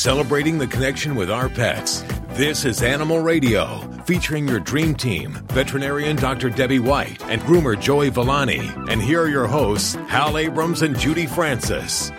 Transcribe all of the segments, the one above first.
celebrating the connection with our pets. This is Animal Radio, featuring your dream team, veterinarian Dr. Debbie White and groomer Joey Villani. And here are your hosts, Hal Abrams and Judy Francis.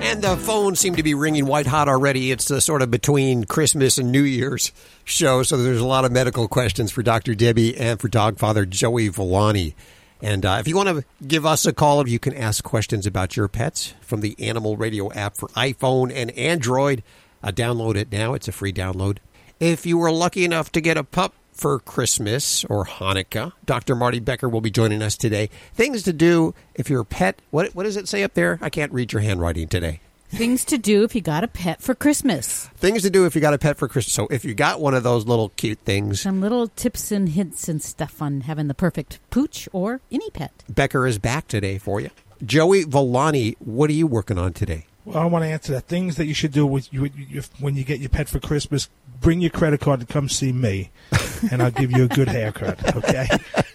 And the phones seem to be ringing white hot already. It's the sort of between Christmas and New Year's show, so there's a lot of medical questions for Dr. Debbie and for dog father Joey Villani. And uh, if you want to give us a call, you can ask questions about your pets from the Animal Radio app for iPhone and Android. Uh, download it now, it's a free download. If you were lucky enough to get a pup for Christmas or Hanukkah, Dr. Marty Becker will be joining us today. Things to do if your pet, what, what does it say up there? I can't read your handwriting today. Things to do if you got a pet for Christmas. Things to do if you got a pet for Christmas. So if you got one of those little cute things, Some little tips and hints and stuff on having the perfect pooch or any pet. Becker is back today for you. Joey Villani, what are you working on today? Well, I want to answer that. Things that you should do with you if, when you get your pet for Christmas. Bring your credit card and come see me, and I'll give you a good haircut. Okay.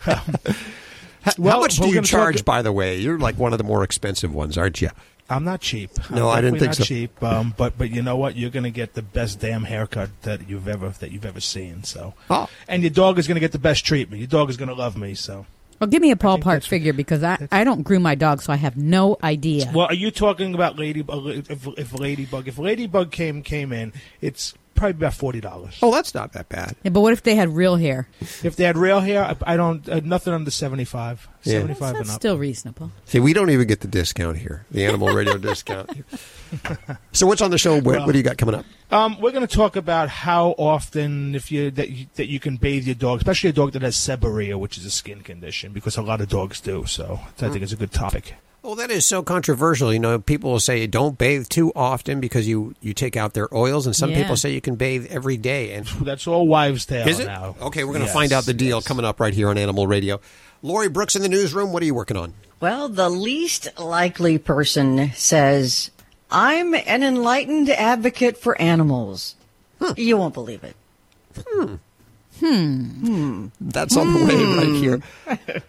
Um, How much do you charge, talk- by the way? You're like one of the more expensive ones, aren't you? I'm not cheap. No, I'm I didn't definitely think not so. cheap. Um, but but you know what? You're going to get the best damn haircut that you've ever that you've ever seen. So, Oh. and your dog is going to get the best treatment. Your dog is going to love me. So, Well, give me a Paul ballpark that's- figure because I, I don't groom my dog, so I have no idea. well, are you talking about Ladybug? If, if Ladybug, if Ladybug came came in, it's probably about forty dollars. Oh, that's not that bad. Yeah, but what if they had real hair? If they had real hair, I, I don't uh, nothing under seventy five. Yeah. Seventy five That's and up. still reasonable. See, we don't even get the discount here, the animal radio discount. So, what's on the show? What, Well- what do you got coming up? Um, we're going to talk about how often, if you that you, that you can bathe your dog, especially a dog that has seborrhea, which is a skin condition, because a lot of dogs do. So I think it's a good topic. Well, that is so controversial. You know, people will say don't bathe too often because you, you take out their oils, and some Yeah. people say you can bathe every day. And That's all wives' tale is it now. okay? We're going to Yes, find out the deal yes. coming up right here on Animal Radio. Lori Brooks in the newsroom. What are you working on? Well, the least likely person says, I'm an enlightened advocate for animals. You won't believe it. Hmm. Hmm. hmm. That's on the way right here.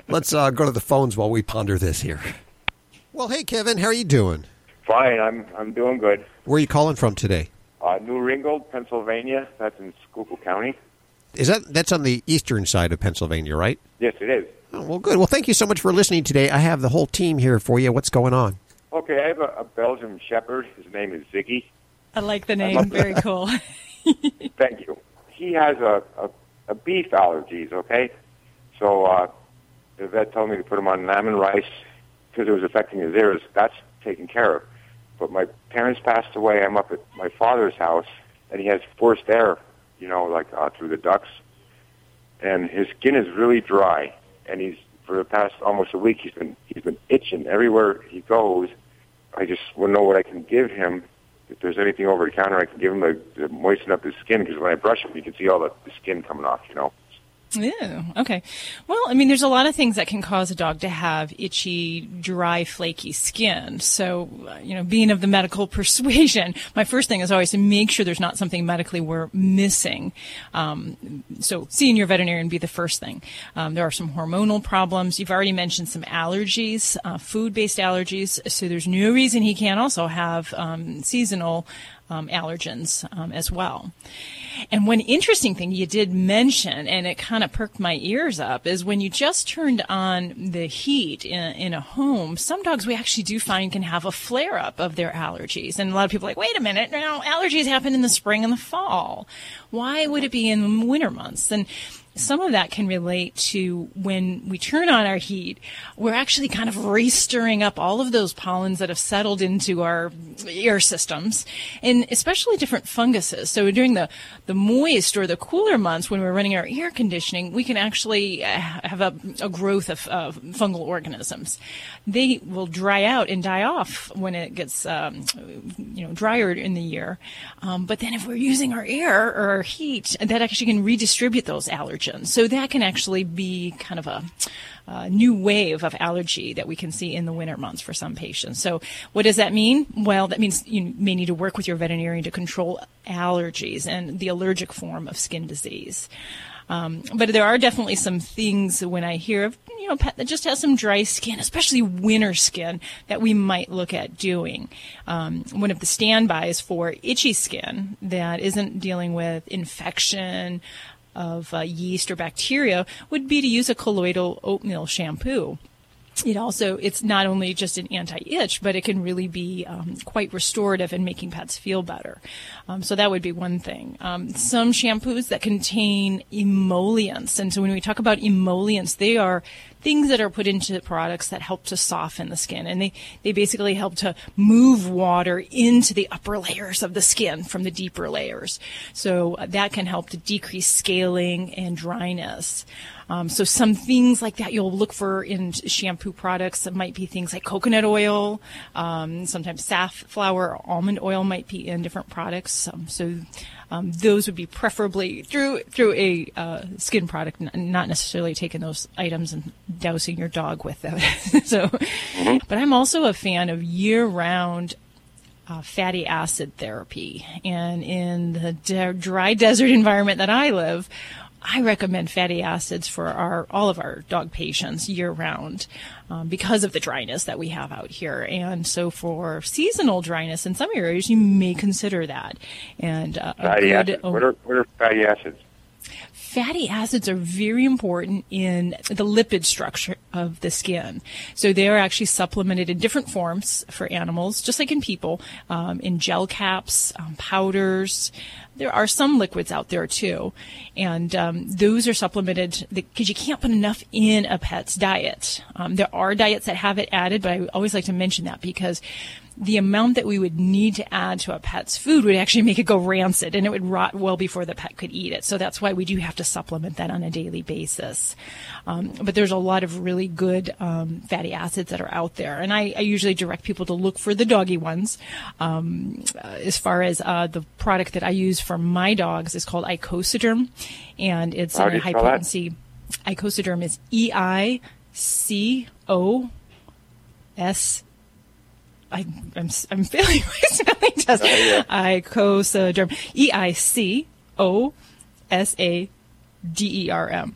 Let's uh, go to the phones while we ponder this here. Well, hey, Kevin, how are you doing? Fine, I'm I'm doing good. Where are you calling from today? Uh, New Ringgold, Pennsylvania. That's in Schuylkill County. Is that that's on the eastern side of Pennsylvania, right? Yes, it is. Oh, well, good. Well, thank you so much for listening today. I have the whole team here for you. What's going on? Okay, I have a, a Belgian Shepherd. His name is Ziggy. I like the name. Very cool. Thank you. He has a, a, a beef allergies. Okay, so uh, the vet told me to put him on lamb and rice because it was affecting his ears. That's taken care of. But my parents passed away. I'm up at my father's house, and he has forced air. You know, like uh, through the ducts, and his skin is really dry. And he's for the past almost a week he's been he's been itching everywhere he goes. I just want to know what I can give him. If there's anything over the counter, I can give him to, to moisten up his skin because when I brush him, you can see all the, the skin coming off. You know. Okay. Well, I mean, there's a lot of things that can cause a dog to have itchy, dry, flaky skin. So, uh, you know, being of the medical persuasion, my first thing is always to make sure there's not something medically we're missing. Um, so, seeing your veterinarian be the first thing. Um, there are some hormonal problems. You've already mentioned some allergies, uh, food-based allergies. So, there's no reason he can't also have um, seasonal um, allergens um, as well. And one interesting thing you did mention, and it kind of perked my ears up, is when you just turned on the heat in, in a home, some dogs we actually do find can have a flare up of their allergies. And a lot of people are like, wait a minute, now allergies happen in the spring and the fall. Why would it be in winter months? And some of that can relate to when we turn on our heat, we're actually kind of re-stirring up all of those pollens that have settled into our air systems, and especially different funguses. So during the, the moist or the cooler months when we're running our air conditioning, we can actually uh, have a, a growth of fungal organisms. They will dry out and die off when it gets, um, you know, drier in the year. Um, but then if we're using our air or our heat, that actually can redistribute those allergens. So that can actually be kind of a, a new wave of allergy that we can see in the winter months for some patients. So what does that mean? Well, that means you may need to work with your veterinarian to control allergies and the allergic form of skin disease. Um, but there are definitely some things when I hear of you know pet that just has some dry skin, especially winter skin, that we might look at doing. Um, one of the standbys for itchy skin that isn't dealing with infection of uh, yeast or bacteria would be to use a colloidal oatmeal shampoo it also it's not only just an anti-itch but it can really be um, quite restorative in making pets feel better. Um, so that would be one thing. Um, some shampoos that contain emollients and so when we talk about emollients they are things that are put into products that help to soften the skin and they, they basically help to move water into the upper layers of the skin from the deeper layers. So uh, that can help to decrease scaling and dryness um, so some things like that you'll look for in shampoo products. It might be things like coconut oil. Um, sometimes safflower or almond oil might be in different products. Um, so um, those would be preferably through through a uh, skin product, not necessarily taking those items and dousing your dog with them. so, mm-hmm. but I'm also a fan of year-round uh, fatty acid therapy. And in the de- dry desert environment that I live, I recommend fatty acids for our all of our dog patients year round um, because of the dryness that we have out here. And so for seasonal dryness in some areas, you may consider that. And uh, fatty acids. What are, what are fatty acids? Fatty acids are very important in the lipid structure of the skin. So they are actually supplemented in different forms for animals, just like in people, um, in gel caps, um, powders. There are some liquids out there too, and um, those are supplemented because you can't put enough in a pet's diet. Um, there are diets that have it added, but I always like to mention that because the amount that we would need to add to a pet's food would actually make it go rancid and it would rot well before the pet could eat it. So that's why we do have to supplement that on a daily basis. Um, but there's a lot of really good um, fatty acids that are out there. And I, I, usually direct people to look for the doggy ones. Um, uh, as far as uh, the product that I use for my dogs is called Eicosaderm and it's a high potency. Eicosaderm is E I C O S I, I'm, I'm failing my spelling test. Oh, yeah. Eicosaderm. E I C O S A D E R M.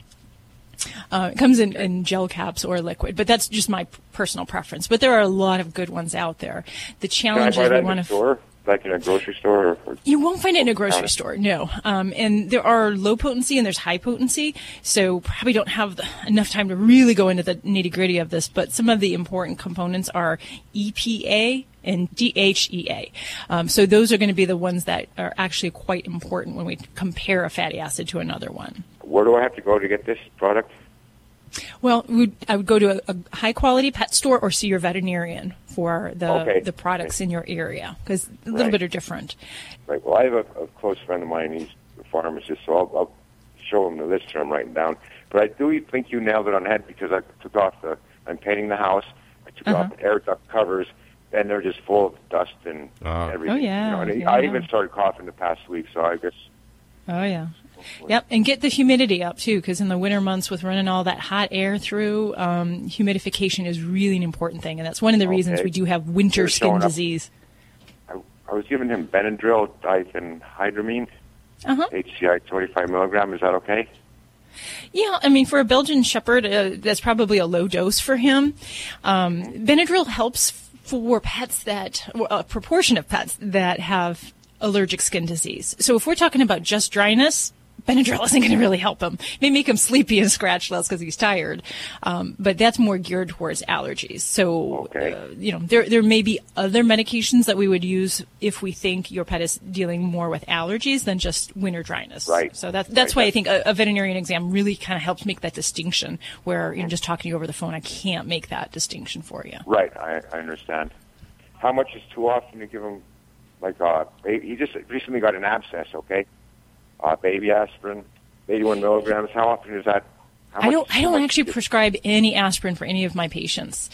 Uh, it comes in, in gel caps or liquid, but that's just my personal preference. But there are a lot of good ones out there. The challenge is we want to like in a grocery store? Or, you won't find it in a grocery store, no. Um, and there are low potency and there's high potency, so probably don't have the, enough time to really go into the nitty gritty of this. But some of the important components are EPA and DHEA. Um, so those are going to be the ones that are actually quite important when we compare a fatty acid to another one. Where do I have to go to get this product? Well, I would go to a, a, high quality pet store or see your veterinarian for the okay. the products in your area because a little right. bit are different. Right. Well, I have a, a close friend of mine. He's a pharmacist, so I'll, I'll show him the list here I'm writing down. But I do think you nailed it on the head because I took off the. I'm painting the house. I took uh-huh. off the air duct covers, and they're just full of dust and uh, everything. Oh yeah. You know, and yeah. I even started coughing the past week, so I guess. Oh yeah. Yep, and get the humidity up too, because in the winter months with running all that hot air through, um, humidification is really an important thing, and that's one of the okay. reasons we do have winter They're skin disease. I, I, was giving him Benadryl diphenhydramine, uh-huh. HCl 25 milligram. Is that okay? Yeah, I mean, for a Belgian Shepherd, uh, that's probably a low dose for him. Um, Benadryl helps for pets that, a proportion of pets that have allergic skin disease. So if we're talking about just dryness, Benadryl isn't going to really help him. It may make him sleepy and scratch less because he's tired, um, but that's more geared towards allergies. So, okay. uh, you know, there there may be other medications that we would use if we think your pet is dealing more with allergies than just winter dryness. Right. So that, that's right. why I think a, a, veterinarian exam really kind of helps make that distinction. Where you know, just talking to you over the phone, I can't make that distinction for you. Right. I, I understand. How much is too often to give him? Like, uh, he just recently got an abscess. Okay uh, baby aspirin, 81 milligrams. How often is that? I don't. I don't actually prescribe any aspirin for any of my patients.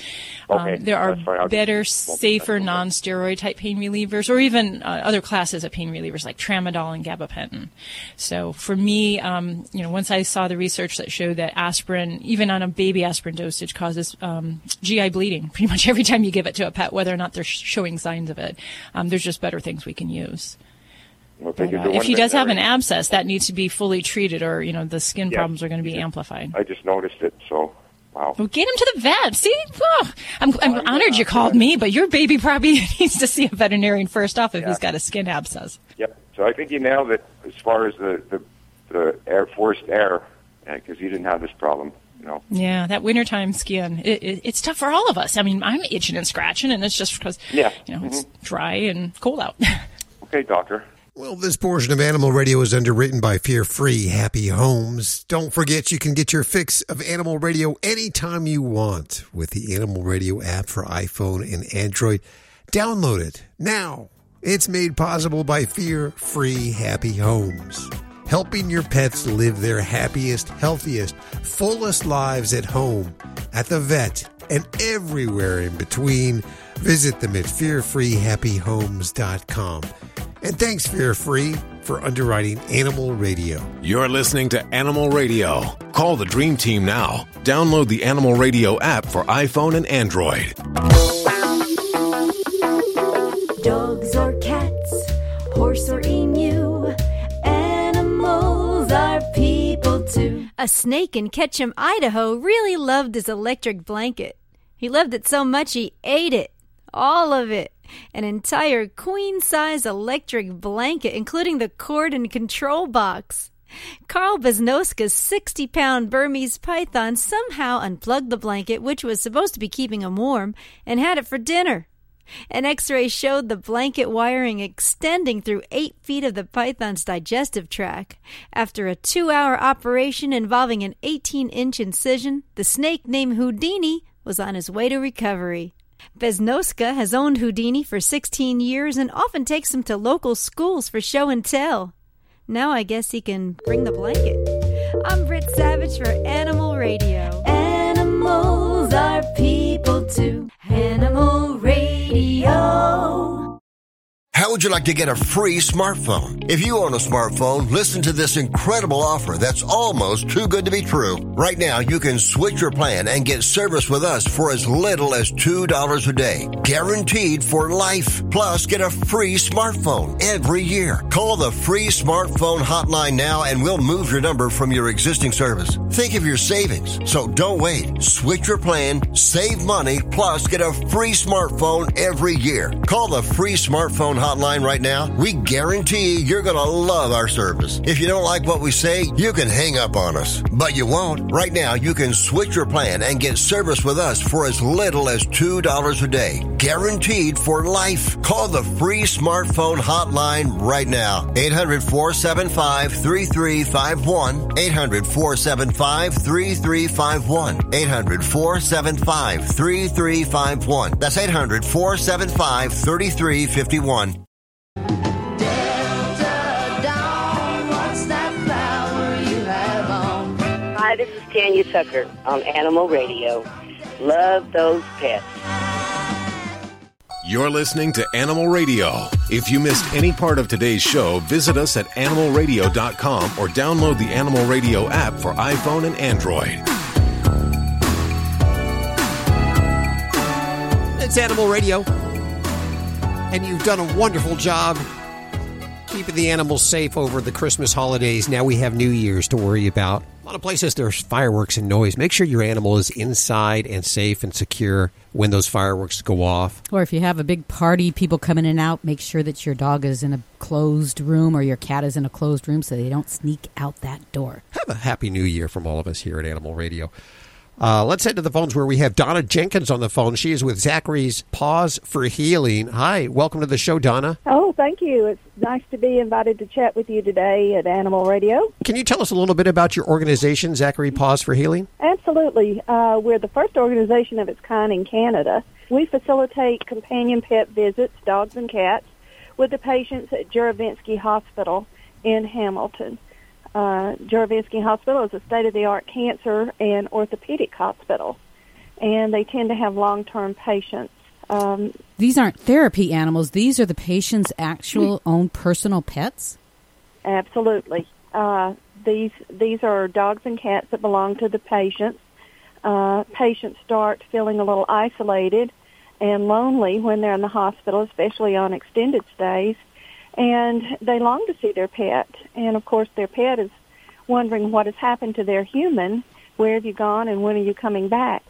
Okay, um, there are better, safer, non-steroid type pain relievers, or even uh, other classes of pain relievers like tramadol and gabapentin. So for me, um, you know, once I saw the research that showed that aspirin, even on a baby aspirin dosage, causes um, GI bleeding pretty much every time you give it to a pet, whether or not they're showing signs of it. Um, there's just better things we can use. If they But, could if he does have an abscess, that needs to be fully treated, or you know the skin Yes. problems are going to be amplified. I just noticed it, so wow. Well, get him to the vet. See, oh, I'm, I'm oh, honored you called me, but your baby probably needs to see a veterinarian first off if Yeah. he's got a skin abscess. Yep. So I think you nailed it as far as the the, the air forced air, because you didn't have this problem. You know. Yeah, that wintertime skin, it, it, it's tough for all of us. I mean, I'm itching and scratching, and it's just because, Yeah. you know, it's mm-hmm. dry and cold out. Okay, doctor. Well, this portion of Animal Radio is underwritten by Fear Free Happy Homes. Don't forget you can get your fix of Animal Radio anytime you want with the Animal Radio app for iPhone and Android. Download it now. It's made possible by Fear Free Happy Homes. Helping your pets live their happiest, healthiest, fullest lives at home, at the vet, and everywhere in between. Visit them at fearfreehappyhomes.com. And thanks, Fear Free, for underwriting Animal Radio. You're listening to Animal Radio. Call the Dream Team now. Download the Animal Radio app for iPhone and Android. Dogs or cats, horse or emu, animals are people too. A snake in Ketchum, Idaho really loved his electric blanket. He loved it so much he ate it. All of it. An entire queen size electric blanket, including the cord and control box. Carl Beznoska's 60 pound Burmese python somehow unplugged the blanket, which was supposed to be keeping him warm, and had it for dinner. An x ray showed the blanket wiring extending through eight feet of the python's digestive tract. After a two hour operation involving an 18 inch incision, the snake named Houdini was on his way to recovery. Beznoska has owned Houdini for 16 years and often takes him to local schools for show and tell. Now I guess he can bring the blanket. I'm Britt Savage for Animal Radio. Animals are people too. Animal Radio. How would you like to get a free smartphone? If you own a smartphone, listen to this incredible offer that's almost too good to be true. Right now, you can switch your plan and get service with us for as little as $2 a day. Guaranteed for life. Plus, get a free smartphone every year. Call the free smartphone hotline now and we'll move your number from your existing service. Think of your savings. So don't wait. Switch your plan, save money, plus get a free smartphone every year. Call the free smartphone hotline right now. We guarantee you're going to love our service. If you don't like what we say, you can hang up on us. But you won't. Right now, you can switch your plan and get service with us for as little as $2 a day. Guaranteed for life. Call the free smartphone hotline right now. 800 475 3351. 800 475 3351. 800 475 3351. That's 800 475 3351. Tanya Tucker on Animal Radio. Love those pets. You're listening to Animal Radio. If you missed any part of today's show, visit us at animalradio.com or download the Animal Radio app for iPhone and Android. It's Animal Radio. And you've done a wonderful job keeping the animals safe over the Christmas holidays. Now we have New Year's to worry about. A lot of places there's fireworks and noise. Make sure your animal is inside and safe and secure when those fireworks go off. Or if you have a big party, people coming in and out, make sure that your dog is in a closed room or your cat is in a closed room so they don't sneak out that door. Have a happy new year from all of us here at Animal Radio. Uh, let's head to the phones where we have Donna Jenkins on the phone. She is with Zachary's Paws for Healing. Hi, welcome to the show, Donna. Oh, thank you. It's nice to be invited to chat with you today at Animal Radio. Can you tell us a little bit about your organization, Zachary Paws for Healing? Absolutely. Uh, we're the first organization of its kind in Canada. We facilitate companion pet visits, dogs and cats, with the patients at Juravinski Hospital in Hamilton. Uh, Hospital is a state-of-the-art cancer and orthopedic hospital, and they tend to have long-term patients. Um, These aren't therapy animals, these are the patient's actual own personal pets? Absolutely. Uh, these these are dogs and cats that belong to the patients. Uh, patients start feeling a little isolated and lonely when they're in the hospital, especially on extended stays. And they long to see their pet. And of course, their pet is wondering what has happened to their human. Where have you gone, and when are you coming back?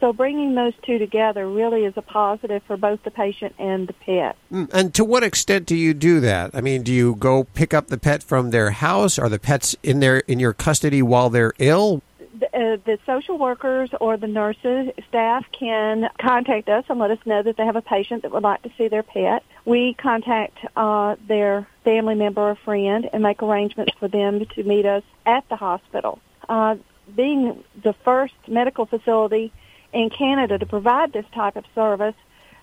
So bringing those two together really is a positive for both the patient and the pet. Mm, And to what extent do you do that? I mean, do you go pick up the pet from their house? Are the pets in their in your custody while they're ill? The, uh, the social workers or the nurses staff can contact us and let us know that they have a patient that would like to see their pet. We contact uh, their family member or friend and make arrangements for them to meet us at the hospital. Uh, being the first medical facility in Canada to provide this type of service,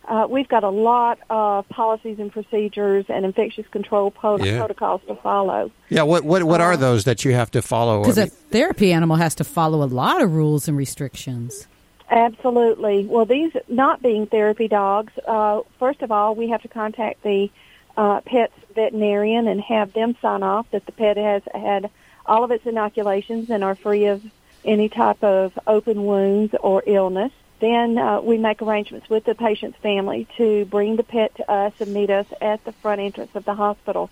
uh, we've got a lot of policies and procedures and infectious control pro- Yeah. protocols to follow. Yeah, what what what are those that you have to follow? Because I a mean- therapy animal has to follow a lot of rules and restrictions. Absolutely. Well, these not being therapy dogs, uh, first of all, we have to contact the uh, pet's veterinarian and have them sign off that the pet has had all of its inoculations and are free of any type of open wounds or illness. Then uh, we make arrangements with the patient's family to bring the pet to us and meet us at the front entrance of the hospital.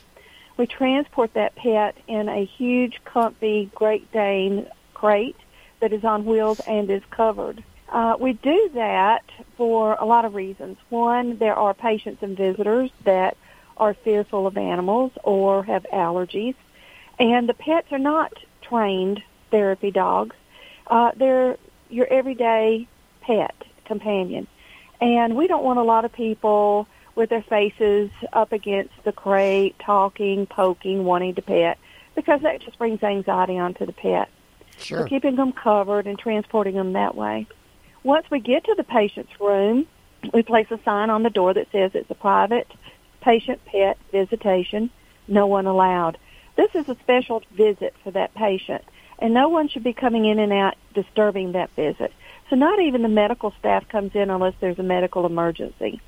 We transport that pet in a huge, comfy Great Dane crate that is on wheels and is covered. Uh, we do that for a lot of reasons. One, there are patients and visitors that are fearful of animals or have allergies, and the pets are not trained therapy dogs. Uh, they're your everyday pet companion, and we don't want a lot of people with their faces up against the crate, talking, poking, wanting to pet, because that just brings anxiety onto the pet. Sure. We're keeping them covered and transporting them that way. Once we get to the patient's room, we place a sign on the door that says it's a private patient pet visitation, no one allowed. This is a special visit for that patient, and no one should be coming in and out disturbing that visit. So not even the medical staff comes in unless there's a medical emergency.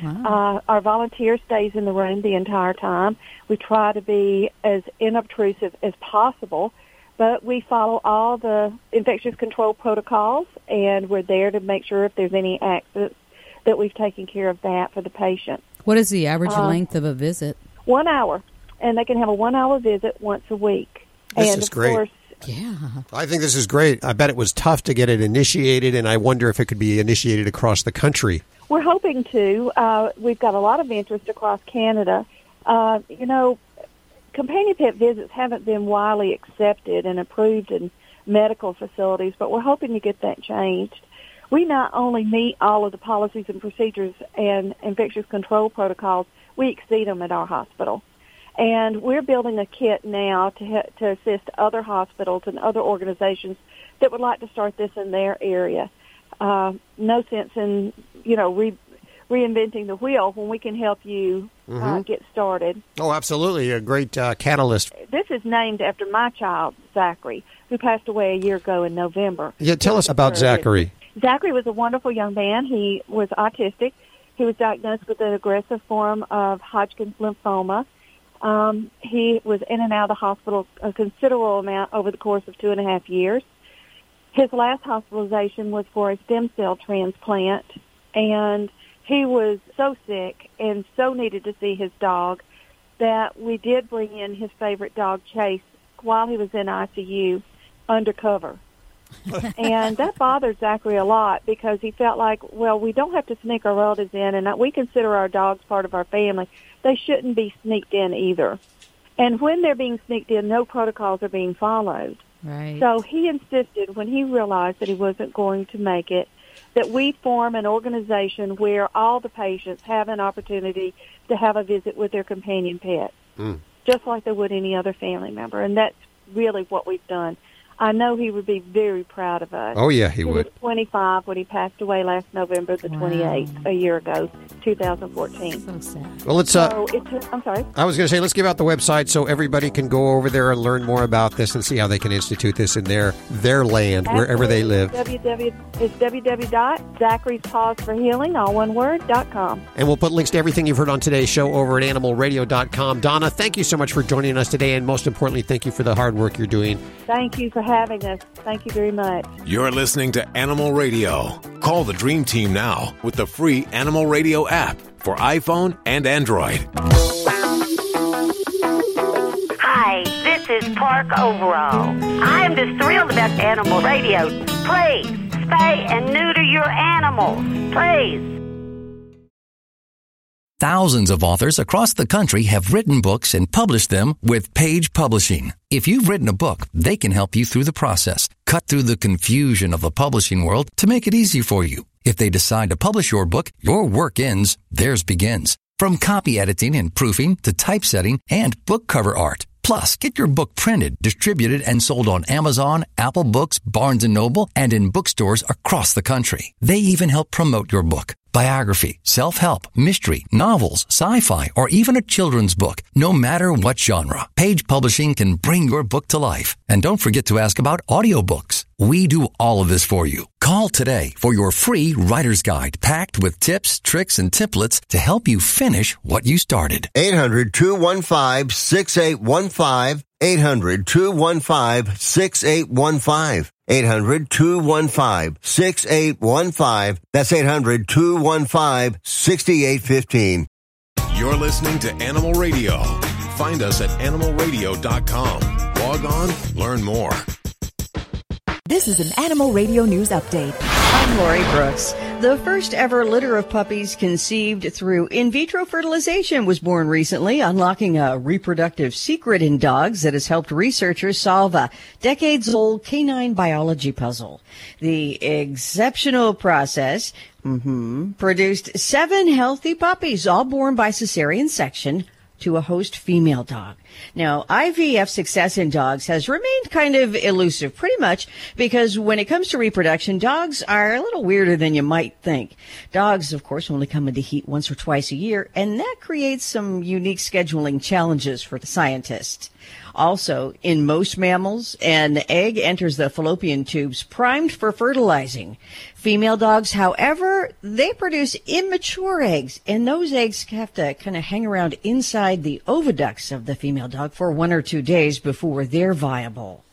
Uh, our volunteer stays in the room the entire time. We try to be as inobtrusive as possible, but we follow all the infectious control protocols, and we're there to make sure if there's any accidents that we've taken care of that for the patient. What is the average Uh, length of a visit? One hour, and they can have a one-hour visit once a week. This and is of great. course, Yeah. I think this is great. I bet it was tough to get it initiated, and I wonder if it could be initiated across the country. We're hoping to. Uh, we've got a lot of interest across Canada. Uh, you know, companion pet visits haven't been widely accepted and approved in medical facilities, but we're hoping to get that changed. We not only meet all of the policies and procedures and infectious control protocols, we exceed them at our hospital. And we're building a kit now to, to assist other hospitals and other organizations that would like to start this in their area. Uh, no sense in, you know, re- reinventing the wheel when we can help you uh, Mhm. get started. Oh, absolutely, a great uh, catalyst. This is named after my child, Zachary, who passed away a year ago in November. Yeah, tell us about Zachary. Zachary was a wonderful young man. He was autistic. He was diagnosed with an aggressive form of Hodgkin's lymphoma. Um, he was in and out of the hospital a considerable amount over the course of two and a half years. His last hospitalization was for a stem cell transplant, and he was so sick and so needed to see his dog that we did bring in his favorite dog, Chase, while he was in ICU undercover. and that bothered Zachary a lot because he felt like, well, we don't have to sneak our relatives in, and we consider our dogs part of our family. They shouldn't be sneaked in either. And when they're being sneaked in, no protocols are being followed. Right. So he insisted when he realized that he wasn't going to make it that we form an organization where all the patients have an opportunity to have a visit with their companion pet, Mm. just like they would any other family member. And that's really what we've done. I know he would be very proud of us. Oh, yeah, he was would. 25 when he passed away last November the 28th, a year ago, 2014. So sad. Well, let's. Uh, So it took, I'm sorry. I was going to say, let's give out the website so everybody can go over there and learn more about this and see how they can institute this in their their land, wherever they live. www, it's www.zacharyspawsforhealing, all one word, dot com. And we'll put links to everything you've heard on today's show over at animalradio.com. Donna, thank you so much for joining us today, and most importantly, thank you for the hard work you're doing. Thank you for having us. Thank you very much. You're listening to Animal Radio. Call the Dream Team now with the free Animal Radio app for iPhone and Android. Hi, this is Park Overall. I am just thrilled about Animal Radio. Please, spay and neuter your animals. Please. Thousands of authors across the country have written books and published them with Page Publishing. If you've written a book, they can help you through the process, cut through the confusion of the publishing world to make it easy for you. If they decide to publish your book, your work ends, theirs begins. From copy editing and proofing to typesetting and book cover art. Plus, get your book printed, distributed, and sold on Amazon, Apple Books, Barnes & Noble, and in bookstores across the country. They even help promote your book. Biography, self-help, mystery, novels, sci-fi, or even a children's book. No matter what genre, Page Publishing can bring your book to life. And don't forget to ask about audiobooks. We do all of this for you. Call today for your free writer's guide packed with tips, tricks, and templates to help you finish what you started. 800 215 6815. 800 215 6815. 800 215 6815. That's 800 215 6815. You're listening to Animal Radio. Find us at animalradio.com. Log on, learn more. This is an Animal Radio News Update. I'm Lori Brooks. The first ever litter of puppies conceived through in vitro fertilization was born recently, unlocking a reproductive secret in dogs that has helped researchers solve a decades old canine biology puzzle. The exceptional process mhm, produced seven healthy puppies, all born by cesarean section to a host female dog. Now, IVF success in dogs has remained kind of elusive, pretty much because when it comes to reproduction, dogs are a little weirder than you might think. Dogs, of course, only come into heat once or twice a year, and that creates some unique scheduling challenges for the scientists. Also, in most mammals, an egg enters the fallopian tubes primed for fertilizing. Female dogs, however, they produce immature eggs, and those eggs have to kind of hang around inside the oviducts of the female dog for one or two days before they're viable.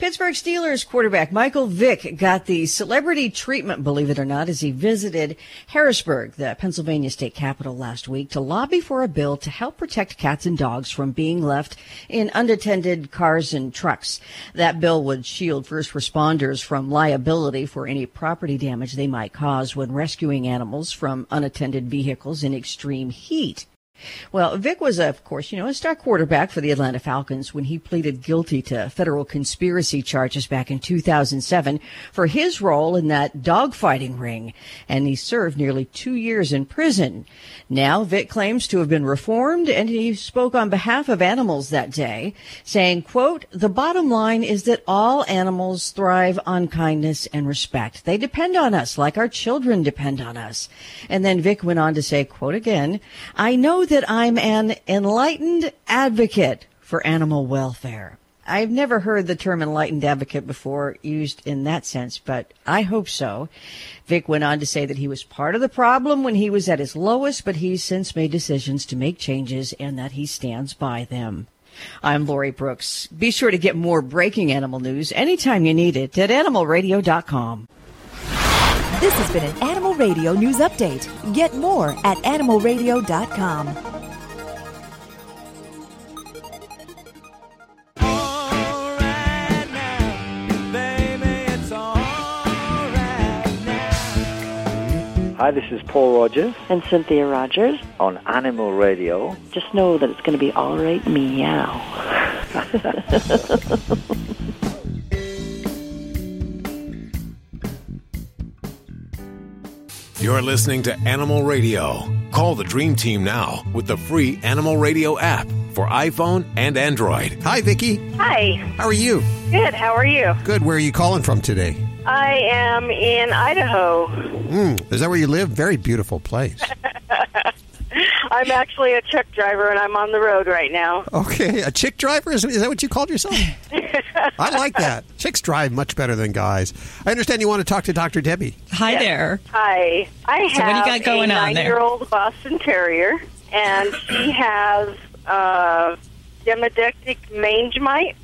Pittsburgh Steelers quarterback Michael Vick got the celebrity treatment, believe it or not, as he visited Harrisburg, the Pennsylvania state capital last week to lobby for a bill to help protect cats and dogs from being left in unattended cars and trucks. That bill would shield first responders from liability for any property damage they might cause when rescuing animals from unattended vehicles in extreme heat. Well, Vick was, of course, you know, a star quarterback for the Atlanta Falcons when he pleaded guilty to federal conspiracy charges back in 2007 for his role in that dogfighting ring, and he served nearly two years in prison. Now, Vick claims to have been reformed, and he spoke on behalf of animals that day, saying, quote, the bottom line is that all animals thrive on kindness and respect. They depend on us like our children depend on us. And then Vick went on to say, quote again, I know that I'm an enlightened advocate for animal welfare. I've never heard the term enlightened advocate before used in that sense, but I hope so. Vick went on to say that he was part of the problem when he was at his lowest, but he's since made decisions to make changes and that he stands by them. I'm Lori Brooks. Be sure to get more breaking animal news anytime you need it at animalradio.com. This has been an Animal Radio News Update. Get more at animalradio.com. Hi, this is Paul Rogers And Cynthia Rogers. on Animal Radio. Just know that it's going to be all right, meow. You're listening to Animal Radio. Call the Dream Team now with the free Animal Radio app for iPhone and Android. Hi, Vicky. Hi. How are you? Good. How are you? Good. Where are you calling from today? I am in Idaho. Mm, is that where you live? Very beautiful place. I'm actually a truck driver and I'm on the road right now. Okay, a chick driver is, is that what you called yourself? I like that. Chicks drive much better than guys. I understand you want to talk to Dr. Debbie. Hi there. Hi. I So what do have you got going a on nine-year-old Boston Terrier, and she has uh, demodectic mange mite.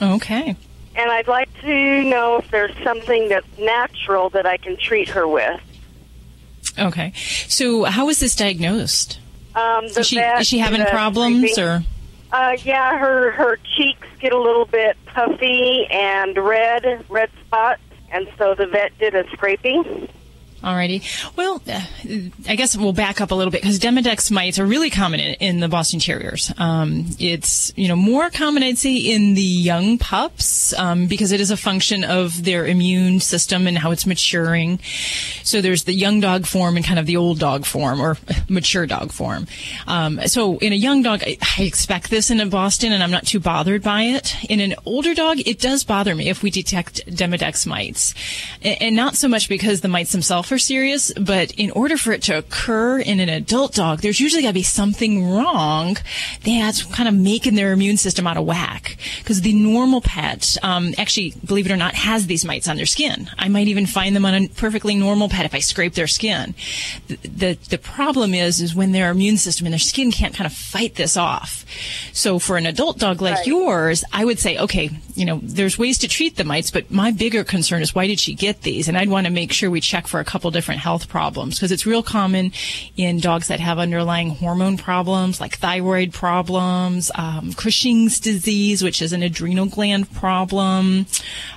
Okay. And I'd like to know if there's something that's natural that I can treat her with. Okay. So, how was this diagnosed? Um, Is she, is she having problems briefing- or? Uh, yeah, her her cheeks get a little bit puffy and red, red spots, and so the vet did a scraping. Alrighty. Well, uh, I guess we'll back up a little bit because Demodex mites are really common in, in the Boston Terriers. Um, it's you know more common, I'd say, in the young pups um, because it is a function of their immune system and how it's maturing. So there's the young dog form and kind of the old dog form or mature dog form. Um, so in a young dog, I, I expect this in a Boston, and I'm not too bothered by it. In an older dog, it does bother me if we detect Demodex mites, and, and not so much because the mites themselves are serious, but in order for it to occur in an adult dog, there's usually got to be something wrong that's kind of making their immune system out of whack. Because the normal pet, um, actually, believe it or not, has these mites on their skin. I might even find them on a perfectly normal pet if I scrape their skin. The, the, the problem is, is when their immune system and their skin can't kind of fight this off. So for an adult dog like yours, I would say, okay, you know, there's ways to treat the mites, but my bigger concern is why did she get these? And I'd want to make sure we check for a couple different health problems because it's real common in dogs that have underlying hormone problems like thyroid problems, um, Cushing's disease, which is an adrenal gland problem,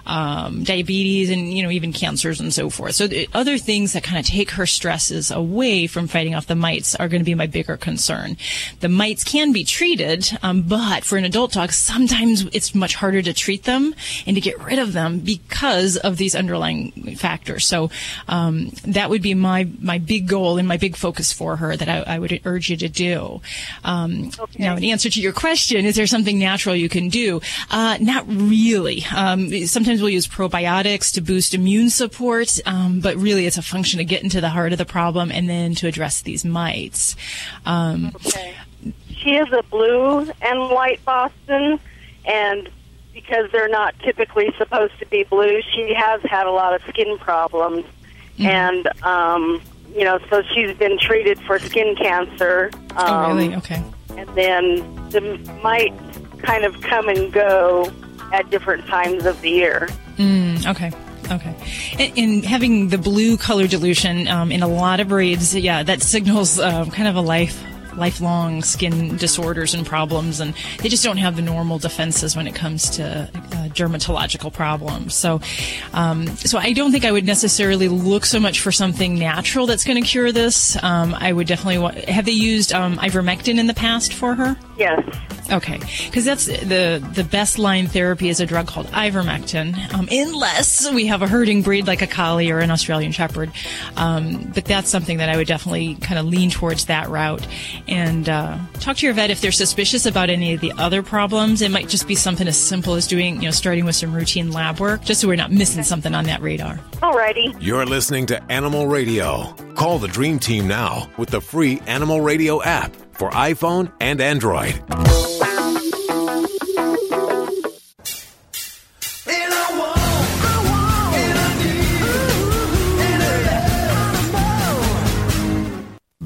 um, diabetes, and you know even cancers and so forth. So the other things that kind of take her stresses away from fighting off the mites are going to be my bigger concern. The mites can be treated, um, but for an adult dog, sometimes it's much harder to treat them and to get rid of them because of these underlying factors. So um, that would be my my big goal and my big focus for her that I, I would urge you to do. Um, Now, in answer to your question, is there something natural you can do? Uh, not really. Um, sometimes we'll use probiotics to boost immune support, um, but really it's a function of getting to the heart of the problem and then to address these mites. Um, Okay. She is a blue and white Boston, and because they're not typically supposed to be blue, she has had a lot of skin problems. And, um, you know, so she's been treated for skin cancer. Um, oh, really? Okay. And then the might kind of come and go at different times of the year. Mm, okay. Okay. And, and having the blue color dilution um, in a lot of breeds, yeah, that signals uh, kind of a life lifelong skin disorders and problems and they just don't have the normal defenses when it comes to uh, dermatological problems. So um, so I don't think I would necessarily look so much for something natural that's going to cure this. Um, I would definitely wa- have they used um, ivermectin in the past for her? Yes. Okay, because that's the the best line therapy is a drug called ivermectin, um, unless we have a herding breed like a collie or an Australian Shepherd. Um, but that's something that I would definitely kind of lean towards that route and uh, talk to your vet if they're suspicious about any of the other problems. It might just be something as simple as doing, you know, starting with some routine lab work, just so we're not missing something on that radar. Alrighty. You're listening to Animal Radio. Call the Dream Team now with the free Animal Radio app for iPhone and Android.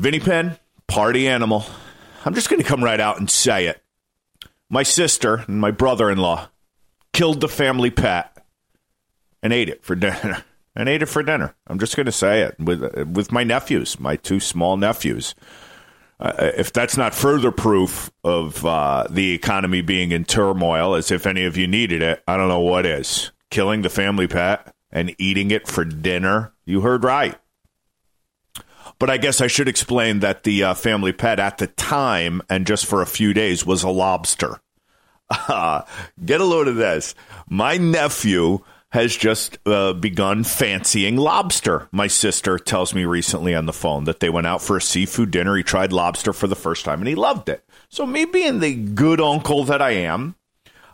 Vinny Penn, party animal. I'm just going to come right out and say it. My sister and my brother in law killed the family pet and ate it for dinner. And ate it for dinner. I'm just going to say it with with my nephews, my two small nephews. Uh, if that's not further proof of uh, the economy being in turmoil, as if any of you needed it, I don't know what is. Killing the family pet and eating it for dinner. You heard right. But I guess I should explain that the uh, family pet at the time and just for a few days was a lobster. Uh, get a load of this. My nephew has just uh, begun fancying lobster. My sister tells me recently on the phone that they went out for a seafood dinner. He tried lobster for the first time and he loved it. So, me being the good uncle that I am,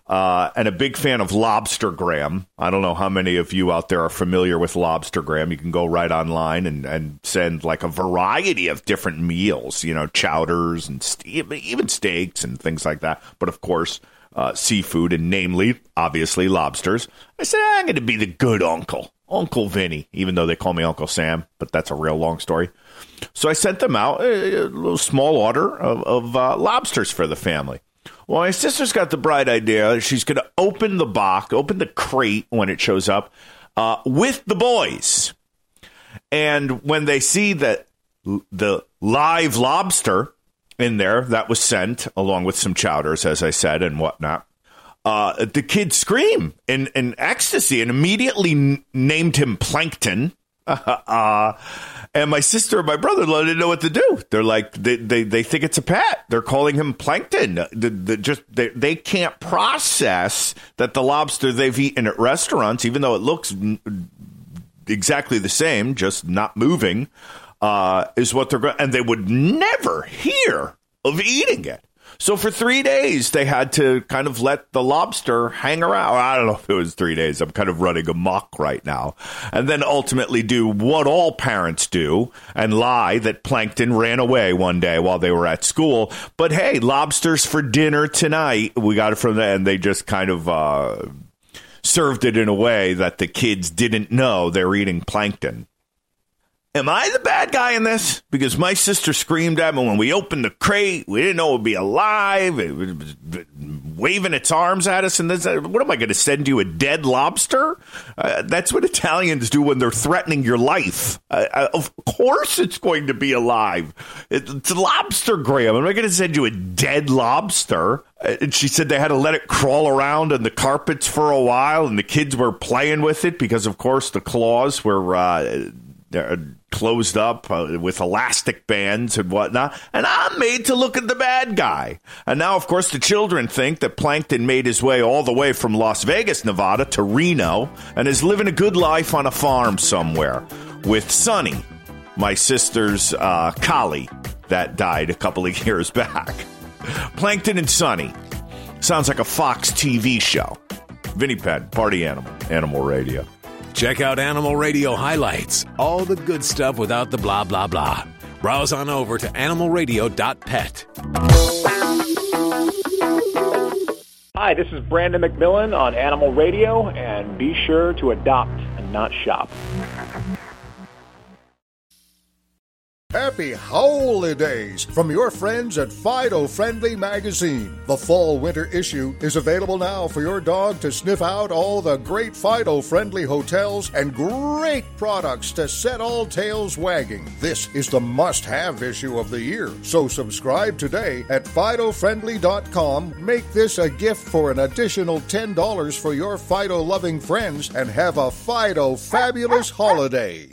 uh, and a big fan of Lobstergram. I don't know how many of you out there are familiar with Lobstergram. You can go right online and, and send like a variety of different meals, you know, chowders and even steaks and things like that. But of course, uh, seafood and namely, obviously, lobsters. I said, I'm going to be the good uncle, Uncle Vinny, even though they call me Uncle Sam, but that's a real long story. So I sent them out a, a little small order of, of uh, lobsters for the family. Well, my sister's got the bright idea. She's going to open the box, open the crate when it shows up uh, with the boys. And when they see that the live lobster in there that was sent along with some chowders, as I said, and whatnot. Uh, the kids scream in, in ecstasy and immediately n- named him Plankton. Uh, and my sister and my brother-in-law didn't know what to do. They're like, they, they, they think it's a pet. They're calling him Plankton. The, the, just they, they can't process that the lobster they've eaten at restaurants, even though it looks exactly the same, just not moving, uh, is what they're going. And they would never hear of eating it. So for three days, they had to kind of let the lobster hang around. I don't know if it was three days. I'm kind of running amok right now. And then ultimately do what all parents do and lie that plankton ran away one day while they were at school. But hey, lobsters for dinner tonight. We got it from there, and they just kind of uh, served it in a way that the kids didn't know they're eating plankton. Am I the bad guy in this? Because my sister screamed at me when we opened the crate. We didn't know it would be alive. It was waving its arms at us. And this, what am I going to send you a dead lobster? Uh, that's what Italians do when they're threatening your life. Uh, of course, it's going to be alive. It's a lobster, Graham. I'm not going to send you a dead lobster. And she said they had to let it crawl around on the carpets for a while, and the kids were playing with it because, of course, the claws were uh, they're closed up uh, with elastic bands and whatnot. And I'm made to look at the bad guy. And now, of course, the children think that Plankton made his way all the way from Las Vegas, Nevada to Reno and is living a good life on a farm somewhere with Sonny, my sister's uh, collie that died a couple of years back. Plankton and Sonny. Sounds like a Fox TV show. Vinny Penn, Party Animal, Animal Radio. Check out Animal Radio highlights, all the good stuff without the blah, blah, blah. Browse on over to animalradio.pet. Hi, this is Brandon McMillan on Animal Radio, and be sure to adopt and not shop. Happy holidays from your friends at Fido Friendly Magazine. The fall winter issue is available now for your dog to sniff out all the great Fido friendly hotels and great products to set all tails wagging. This is the must have issue of the year. So subscribe today at FidoFriendly.com. Make this a gift for an additional $10 for your Fido loving friends and have a Fido fabulous holiday.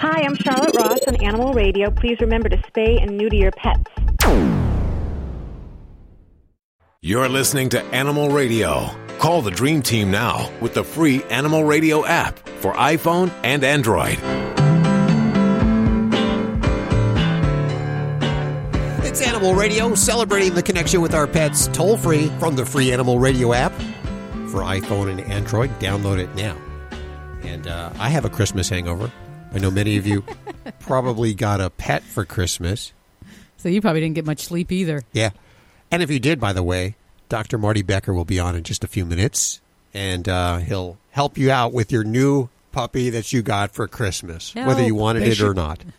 Hi, I'm Charlotte Ross on Animal Radio. Please remember to spay and neuter your pets. You're listening to Animal Radio. Call the Dream Team now with the free Animal Radio app for iPhone and Android. It's Animal Radio, celebrating the connection with our pets toll free from the free Animal Radio app for iPhone and Android. Download it now. And uh, I have a Christmas hangover. I know many of you probably got a pet for Christmas. So you probably didn't get much sleep either. Yeah. And if you did, by the way, Dr. Marty Becker will be on in just a few minutes, and uh, he'll help you out with your new puppy that you got for Christmas, whether you wanted They it or not.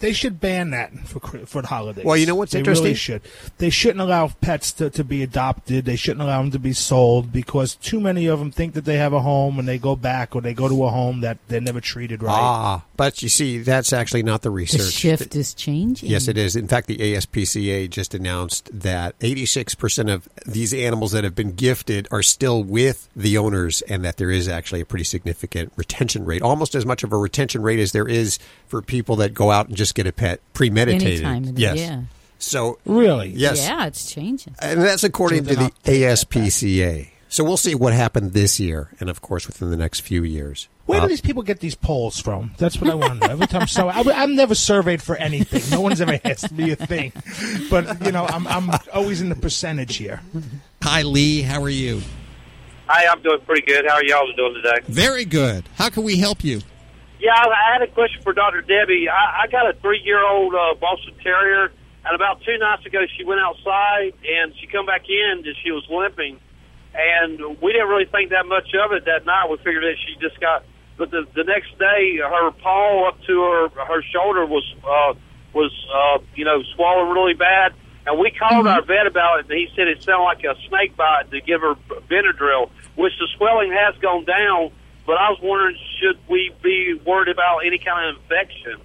They should ban that for for the holidays. Well, you know what's they interesting? Really should. They shouldn't allow pets to, to be adopted. They shouldn't allow them to be sold because too many of them think that they have a home and they go back or they go to a home that they're never treated right. Ah, but you see, that's actually not the research. The research. shift is changing. Yes, it is. In fact, the ASPCA just announced that 86% of these animals that have been gifted are still with the owners and that there is actually a pretty significant retention rate, almost as much of a retention rate as there is for people that go out and just get a pet premeditated. Anytime. Yes. Yeah. So, really? Yes. Yeah, it's changing. And that's according to the ASPCA. So we'll see what happened this year and, of course, within the next few years. Where Uh, do these people get these polls from? That's what I want to know. Every time, so I, I'm never surveyed for anything. No one's ever asked me a thing. But you know, I'm I'm always in the percentage here. Hi, Lee. How are you? Hi, I'm doing pretty good. How are y'all doing today? Very good. How can we help you? Yeah, I I had a question for Dr. Debbie. I, I got a three-year-old uh, Boston Terrier, and about two nights ago, she went outside and she come back in and she was limping, and we didn't really think that much of it that night. We figured that she just got, but the the next day, her paw up to her her shoulder was uh, was uh, you know swollen really bad. And we called our vet about it, and he said it sounded like a snake bite to give her Benadryl, which the swelling has gone down. But I was wondering, should we be worried about any kind of infection?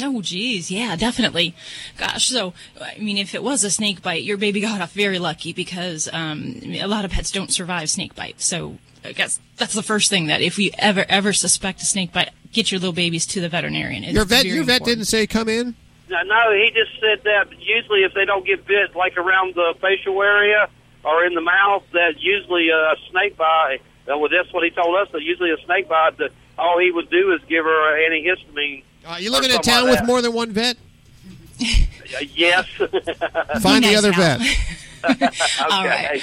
Oh, geez. Yeah, definitely. Gosh. So, I mean, if it was a snake bite, your baby got off very lucky because um, a lot of pets don't survive snake bites. So, I guess that's the first thing that if we ever, ever suspect a snake bite, get your little babies to the veterinarian. It's Your vet, your vet important. didn't say come in. No, no, he just said that usually if they don't get bit, like around the facial area or in the mouth, that usually a snake bite. uh, Well, that's what he told us. That usually a snake bite, that all he would do is give her antihistamine. Uh, you or live in a town like with that. more than one vet? Uh, yes. Find the other vet. All right.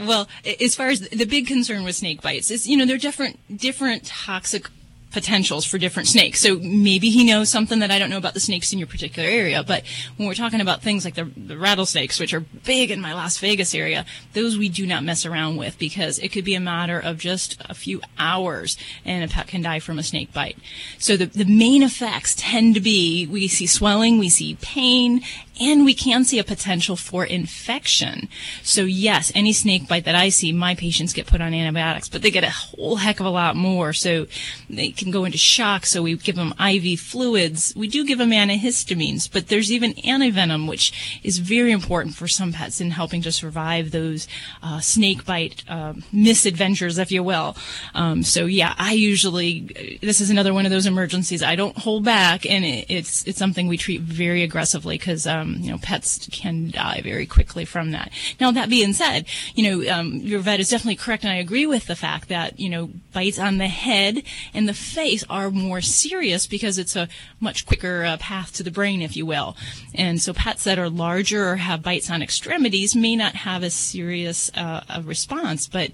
Well, as far as the big concern with snake bites is, you know, there are different different toxic potentials for different snakes. So maybe he knows something that I don't know about the snakes in your particular area. But when we're talking about things like the, the rattlesnakes, which are big in my Las Vegas area, those we do not mess around with because it could be a matter of just a few hours and a pet can die from a snake bite. So the, the main effects tend to be we see swelling, we see pain, and we can see a potential for infection. So yes, any snake bite that I see, my patients get put on antibiotics, but they get a whole heck of a lot more. So they can go into shock. So we give them IV fluids. We do give them antihistamines, but there's even antivenom, which is very important for some pets in helping to survive those uh, snake bite uh, misadventures, if you will. Um, so yeah, I usually this is another one of those emergencies. I don't hold back, and it, it's it's something we treat very aggressively because um, you know pets can die very quickly from that. Now that being said, you know um, your vet is definitely correct, and I agree with the fact that you know bites on the head and the face are more serious because it's a much quicker uh, path to the brain, if you will. And so pets that are larger or have bites on extremities may not have as serious uh, a response, but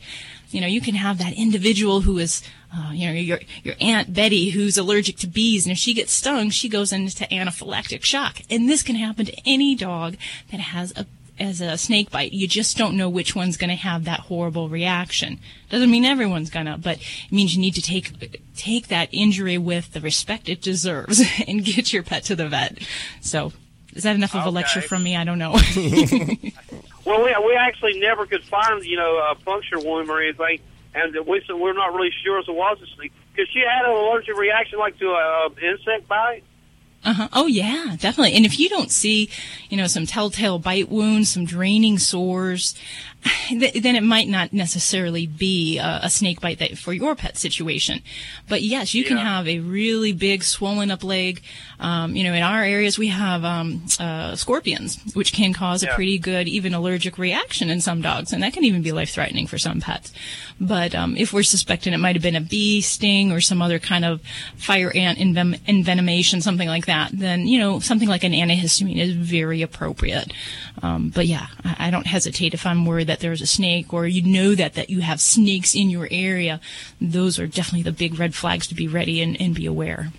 you know you can have that individual who is uh, you know, your your aunt Betty who's allergic to bees, and if she gets stung, she goes into anaphylactic shock, and this can happen to any dog that has a as a snake bite. You just don't know which one's going to have that horrible reaction. Doesn't mean everyone's gonna, but it means you need to take take that injury with the respect it deserves and get your pet to the vet. So. Is that enough of a lecture from me? I don't know. Well, we we actually never could find you know a puncture wound or anything, and we said we're not really sure if it was because she had an allergic reaction like to a insect bite. Uh-huh. Oh yeah, definitely. And if you don't see, you know, some telltale bite wounds, some draining sores, th- then it might not necessarily be a, a snake bite that, for your pet situation. But yes, you can have a really big swollen up leg. Um, you know, in our areas we have um, uh, scorpions, which can cause a pretty good, even allergic reaction in some dogs, and that can even be life threatening for some pets. But um, if we're suspecting it might have been a bee sting or some other kind of fire ant enven- envenomation, something like that, then you know something like an antihistamine is very appropriate. Um, but yeah, I, I don't hesitate if I'm worried that there's a snake or you know that that you have snakes in your area. Those are definitely the big red flags to be ready and, and be aware.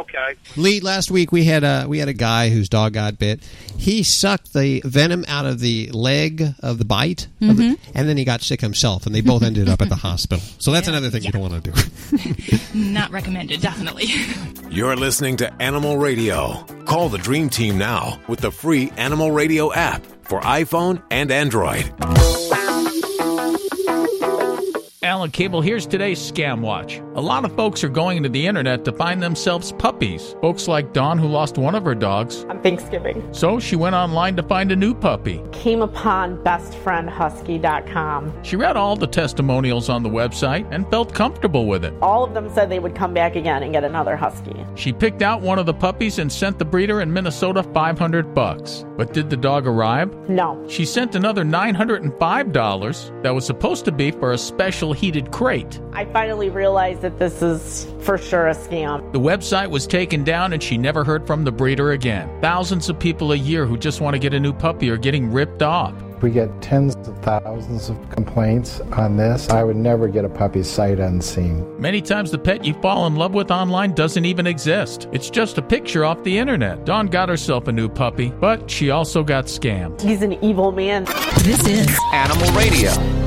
Okay. Lee, last week we had a we had a guy whose dog got bit. He sucked the venom out of the leg of the bite, of the- Mhm. and then he got sick himself, and they both ended up at the hospital. So that's another thing you don't want to do. Not recommended, definitely. You're listening to Animal Radio. Call the Dream Team now with the free Animal Radio app for iPhone and Android. Cable, here's today's Scam Watch. A lot of folks are going into the internet to find themselves puppies. Folks like Dawn, who lost one of her dogs. on Thanksgiving. So she went online to find a new puppy. Came upon bestfriendhusky.com. She read all the testimonials on the website and felt comfortable with it. All of them said they would come back again and get another husky. She picked out one of the puppies and sent the breeder in Minnesota 500 bucks. But did the dog arrive? No. She sent another $905 that was supposed to be for a special heated crate. I finally realized that this is for sure a scam. The website was taken down and she never heard from the breeder again. Thousands of people a year who just want to get a new puppy are getting ripped off. We get tens of thousands of complaints on this. I would never get a puppy sight unseen. Many times the pet you fall in love with online doesn't even exist. It's just a picture off the internet. Dawn got herself a new puppy, but she also got scammed. He's an evil man. This is Animal Radio.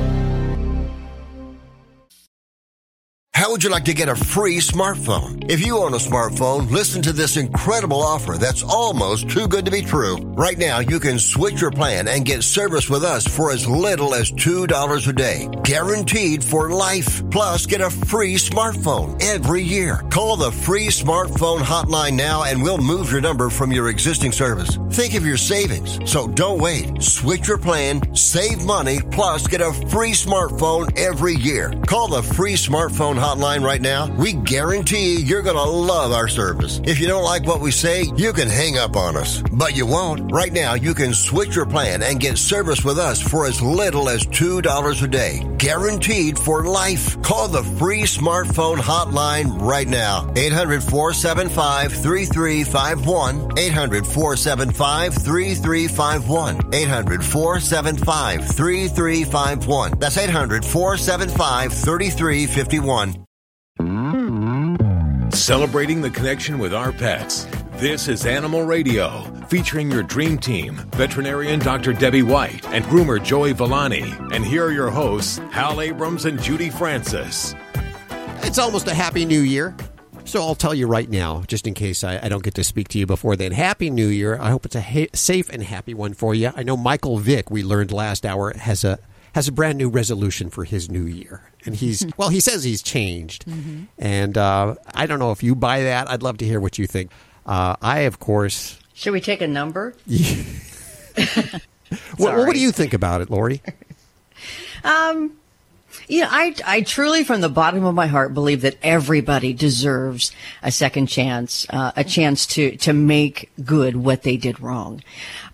How would you like to get a free smartphone? If you own a smartphone, listen to this incredible offer that's almost too good to be true. Right now, you can switch your plan and get service with us for as little as $2 a day. Guaranteed for life. Plus, get a free smartphone every year. Call the free smartphone hotline now and we'll move your number from your existing service. Think of your savings. So don't wait. Switch your plan, save money, plus get a free smartphone every year. Call the free smartphone hotline right now. We guarantee you're going to love our service. If you don't like what we say, you can hang up on us. But you won't. Right now, you can switch your plan and get service with us for as little as $2 a day. Guaranteed for life. Call the free smartphone hotline right now. 800 475 3351. 800 475 3351. 800 475 3351. That's 800 475 3351. Celebrating the connection with our pets. This is Animal Radio, featuring your dream team, veterinarian Dr. Debbie White and groomer Joey Villani. And here are your hosts, Hal Abrams and Judy Francis. It's almost a happy new year. So I'll tell you right now, just in case I, I don't get to speak to you before then. Happy New Year! I hope it's a ha- safe and happy one for you. I know Michael Vick, we learned last hour, has a has a brand new resolution for his new year, and he's well. He says he's changed, and uh, I don't know if you buy that. I'd love to hear what you think. Uh, I, of course, Should we take a number? what, what do you think about it, Lori? Um, you know, I, I truly, from the bottom of my heart, believe that everybody deserves a second chance, uh, a chance to, to make good what they did wrong.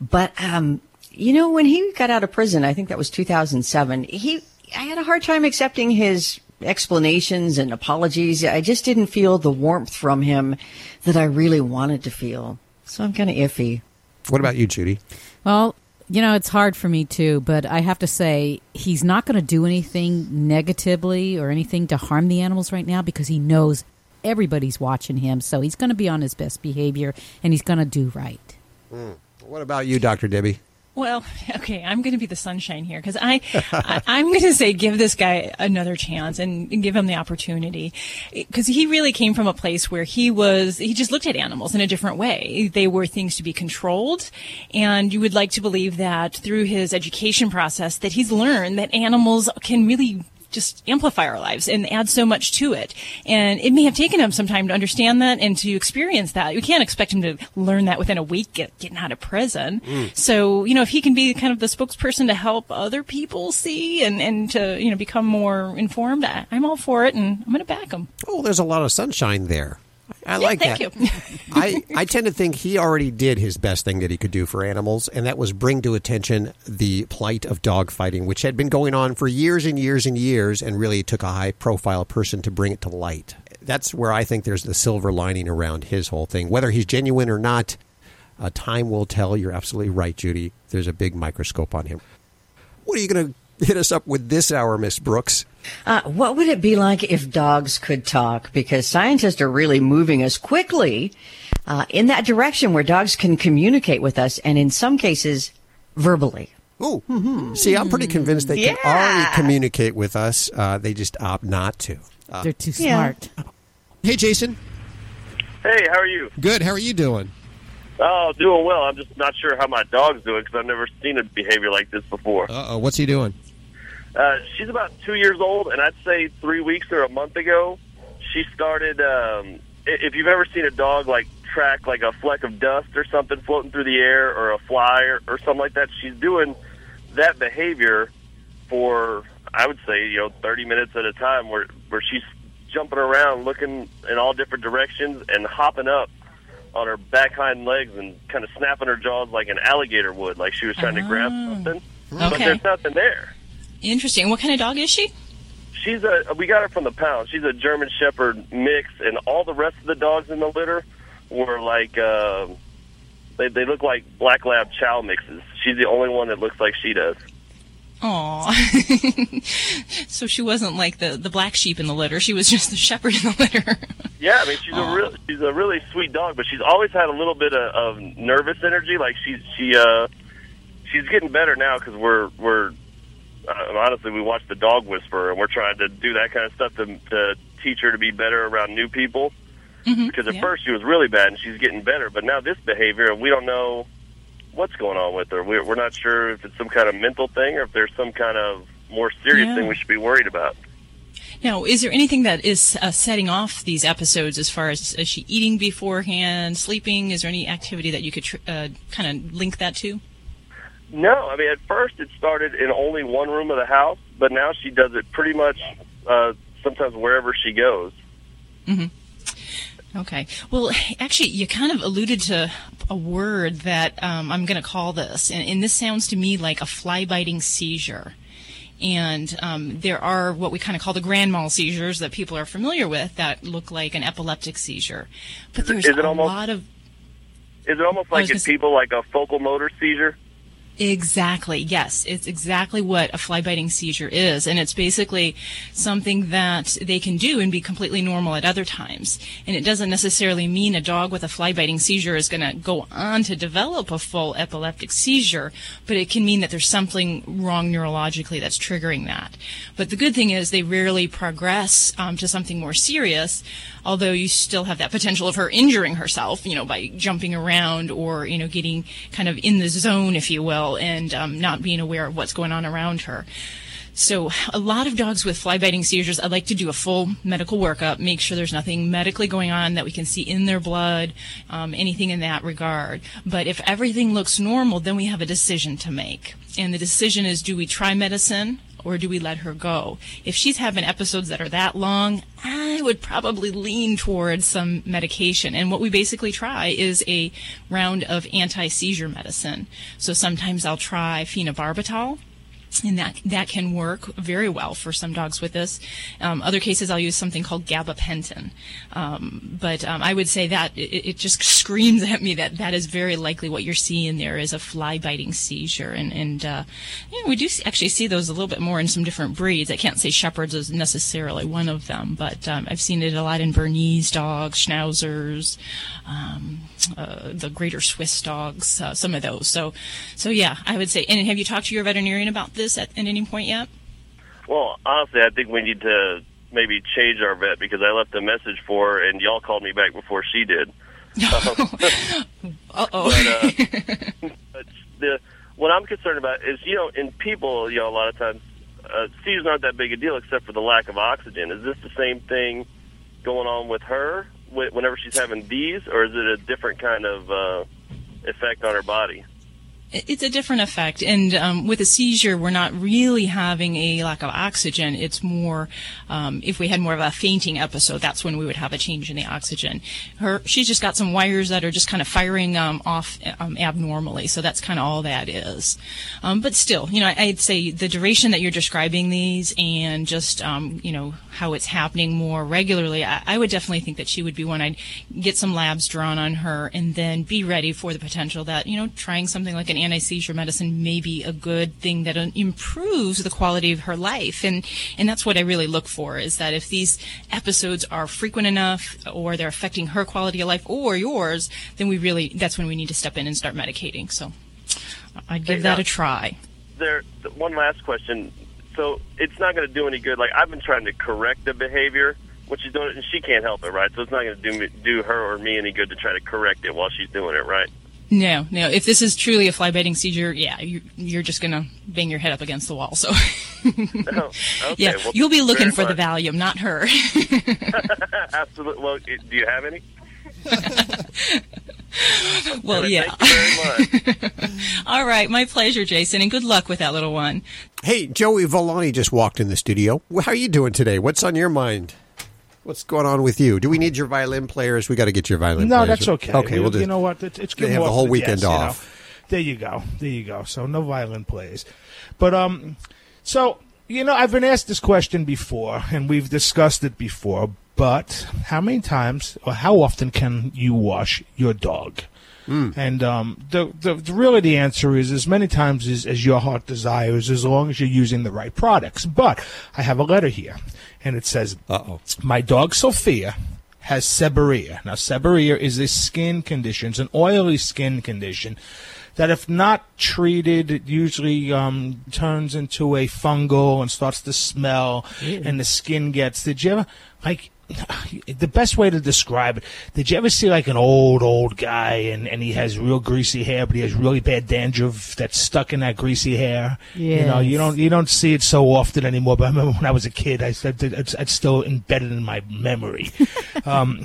But, um, you know, when he got out of prison, I think that was 2007, he, I had a hard time accepting his explanations and apologies. I just didn't feel the warmth from him that I really wanted to feel. So I'm kind of iffy. What about you, Judy? Well, you know, it's hard for me too, but I have to say he's not going to do anything negatively or anything to harm the animals right now because he knows everybody's watching him. So he's going to be on his best behavior and he's going to do right. Mm. What about you, Dr. Debbie? Well, okay, I'm going to be the sunshine here because I, I, I'm going to say give this guy another chance and, and give him the opportunity because he really came from a place where he was he just looked at animals in a different way. They were things to be controlled, and you would like to believe that through his education process that he's learned that animals can really just amplify our lives and add so much to it. And it may have taken him some time to understand that and to experience that. We can't expect him to learn that within a week get, getting out of prison. Mm. So, you know, if he can be kind of the spokesperson to help other people see and, and to, you know, become more informed, I, I'm all for it and I'm going to back him. Oh, there's a lot of sunshine there. I Yeah, like thank that. you. I, I tend to think he already did his best thing that he could do for animals, and that was bring to attention the plight of dog fighting, which had been going on for years and years and years, and really took a high profile person to bring it to light. That's where I think there's the silver lining around his whole thing. Whether he's genuine or not, uh, time will tell. You're absolutely right, Judy. There's a big microscope on him. What are you going to hit us up with this hour, Miss Brooks? Uh, what would it be like if dogs could talk? Because scientists are really moving us quickly uh, in that direction where dogs can communicate with us, and in some cases, verbally. Oh, see, I'm pretty convinced they can already communicate with us. Uh, they just opt not to. Uh, They're too Yeah. smart. Hey, Jason. Hey, how are you? Good. How are you doing? Oh, doing well. I'm just not sure how my dog's doing because I've never seen a behavior like this before. Uh oh. What's he doing? Uh, she's about two years old, and I'd say three weeks or a month ago, she started. Um, i- if you've ever seen a dog like track like a fleck of dust or something floating through the air, or a fly or, or something like that, she's doing that behavior for I would say you know 30 minutes at a time, where where she's jumping around, looking in all different directions, and hopping up on her back hind legs and kind of snapping her jaws like an alligator would, like she was trying to grab something. But there's nothing there. Interesting. What kind of dog is she? She's a. We got her from the pound. She's a German Shepherd mix, and all the rest of the dogs in the litter were like. Uh, they they look like black lab chow mixes. She's the only one that looks like she does. Aw. so she wasn't like the, the black sheep in the litter. She was just the shepherd in the litter. Yeah, I mean she's a real she's a really sweet dog, but she's always had a little bit of, of nervous energy. Like she's she uh she's getting better now because we're we're honestly we watch the dog whisperer and we're trying to do that kind of stuff to to teach her to be better around new people. Mhm, Because at yeah. first she was really bad and she's getting better, but now this behavior, and we don't know what's going on with her. We're, we're not sure if it's some kind of mental thing or if there's some kind of more serious Yeah. thing we should be worried about. Now, is there anything that is uh, setting off these episodes as far as is she eating beforehand, sleeping? Is there any activity that you could tr- uh, kind of link that to? No, I mean at first it started in only one room of the house, but now she does it pretty much uh, sometimes wherever she goes. hmm Okay. Well, actually, you kind of alluded to a word that um, I'm going to call this, and, and this sounds to me like a fly-biting seizure. And um, there are what we kind of call the grand mal seizures that people are familiar with that look like an epileptic seizure. But there's is it a almost- lot of Is it almost like was in gonna say- people like a focal motor seizure? Exactly. Yes, it's exactly what a fly biting seizure is, and it's basically something that they can do and be completely normal at other times. And it doesn't necessarily mean a dog with a fly biting seizure is going to go on to develop a full epileptic seizure, but it can mean that there's something wrong neurologically that's triggering that. But the good thing is they rarely progress um, to something more serious, although you still have that potential of her injuring herself, you know, by jumping around or, you know, getting kind of in the zone, if you will, and um, not being aware of what's going on around her. So a lot of dogs with fly biting seizures, I'd like to do a full medical workup, make sure there's nothing medically going on that we can see in their blood, um, anything in that regard. But if everything looks normal, then we have a decision to make. And the decision is, do we try medicine? Or do we let her go? If she's having episodes that are that long, I would probably lean towards some medication. And what we basically try is a round of anti-seizure medicine. So sometimes I'll try phenobarbital and that that can work very well for some dogs with this. Um, other cases, I'll use something called gabapentin. Um, but um, I would say that it, it just screams at me that that is very likely what you're seeing there is a fly biting seizure, and and uh, we do actually see those a little bit more in some different breeds. I can't say Shepherds is necessarily one of them, but um, I've seen it a lot in Bernese dogs, Schnauzers, um, uh, the Greater Swiss dogs, uh, some of those. So, so yeah, I would say. And have you talked to your veterinarian about this at, at any point yet? Well, honestly, I think we need to maybe change our vet because I left a message for her and y'all called me back before she did. Uh oh. But, uh, but the what I'm concerned about is you know in people you know a lot of times uh, seizures aren't that big a deal except for the lack of oxygen. Is this the same thing going on with her wh- whenever she's having these, or is it a different kind of uh, effect on her body? It's a different effect, and um, with a seizure, we're not really having a lack of oxygen. It's more um, if we had more of a fainting episode, that's when we would have a change in the oxygen. Her, she's just got some wires that are just kind of firing um, off um, abnormally, so that's kind of all that is. Um, but still, you know, I- I'd say the duration that you're describing these, and just um, you know how it's happening more regularly, I, I would definitely think that she would be one. I'd get some labs drawn on her, and then be ready for the potential that you know trying something like an anti-seizure medicine may be a good thing that improves the quality of her life, and and that's what I really look for is that if these episodes are frequent enough, or they're affecting her quality of life or yours, then we really that's when we need to step in and start medicating. So I'd give Hey, that now- a try. There, one last question. So it's not going to do any good. Like I've been trying to correct the behavior when she's doing it, and she can't help it, right? So it's not going to do me, do her or me any good to try to correct it while she's doing it, right? No, no. If this is truly a fly biting seizure, yeah, you, you're just gonna bang your head up against the wall. So, No. Oh, okay, yeah, well, you'll be looking very for the. Valium, not her. Absolutely. Well, i- do you have any? well, Okay, yeah. Thank you very much. All right, my pleasure, Jason, and good luck with that little one. Hey, Joey Villani just walked in the studio. How are you doing today? What's on your mind? What's going on with you? Do we need your violin players? We got to get your violin players. No, players. that's okay. Okay, We- we'll just, you know what? It's, it's they have the whole weekend guests, you know. off. There you go. There you go. So no violin players, but um, so you know I've been asked this question before, and we've discussed it before. But how many times or how often can you wash your dog? And um, the, the, the really the answer is as many times as, as your heart desires, as long as you're using the right products. But I have a letter here, and it says, "Uh-oh, my dog Sophia has seborrhea. Now, seborrhea is a skin condition, it's an oily skin condition that, if not treated, it usually um, turns into a fungal and starts to smell, Ew. and the skin gets. Did you ever like? the best way to describe it. Did you ever see like an old old guy and and he has real greasy hair, but he has really bad dandruff that's stuck in that greasy hair? You know, you don't you don't see it so often anymore. But I remember when I was a kid, I said it's, it's still embedded in my memory. um,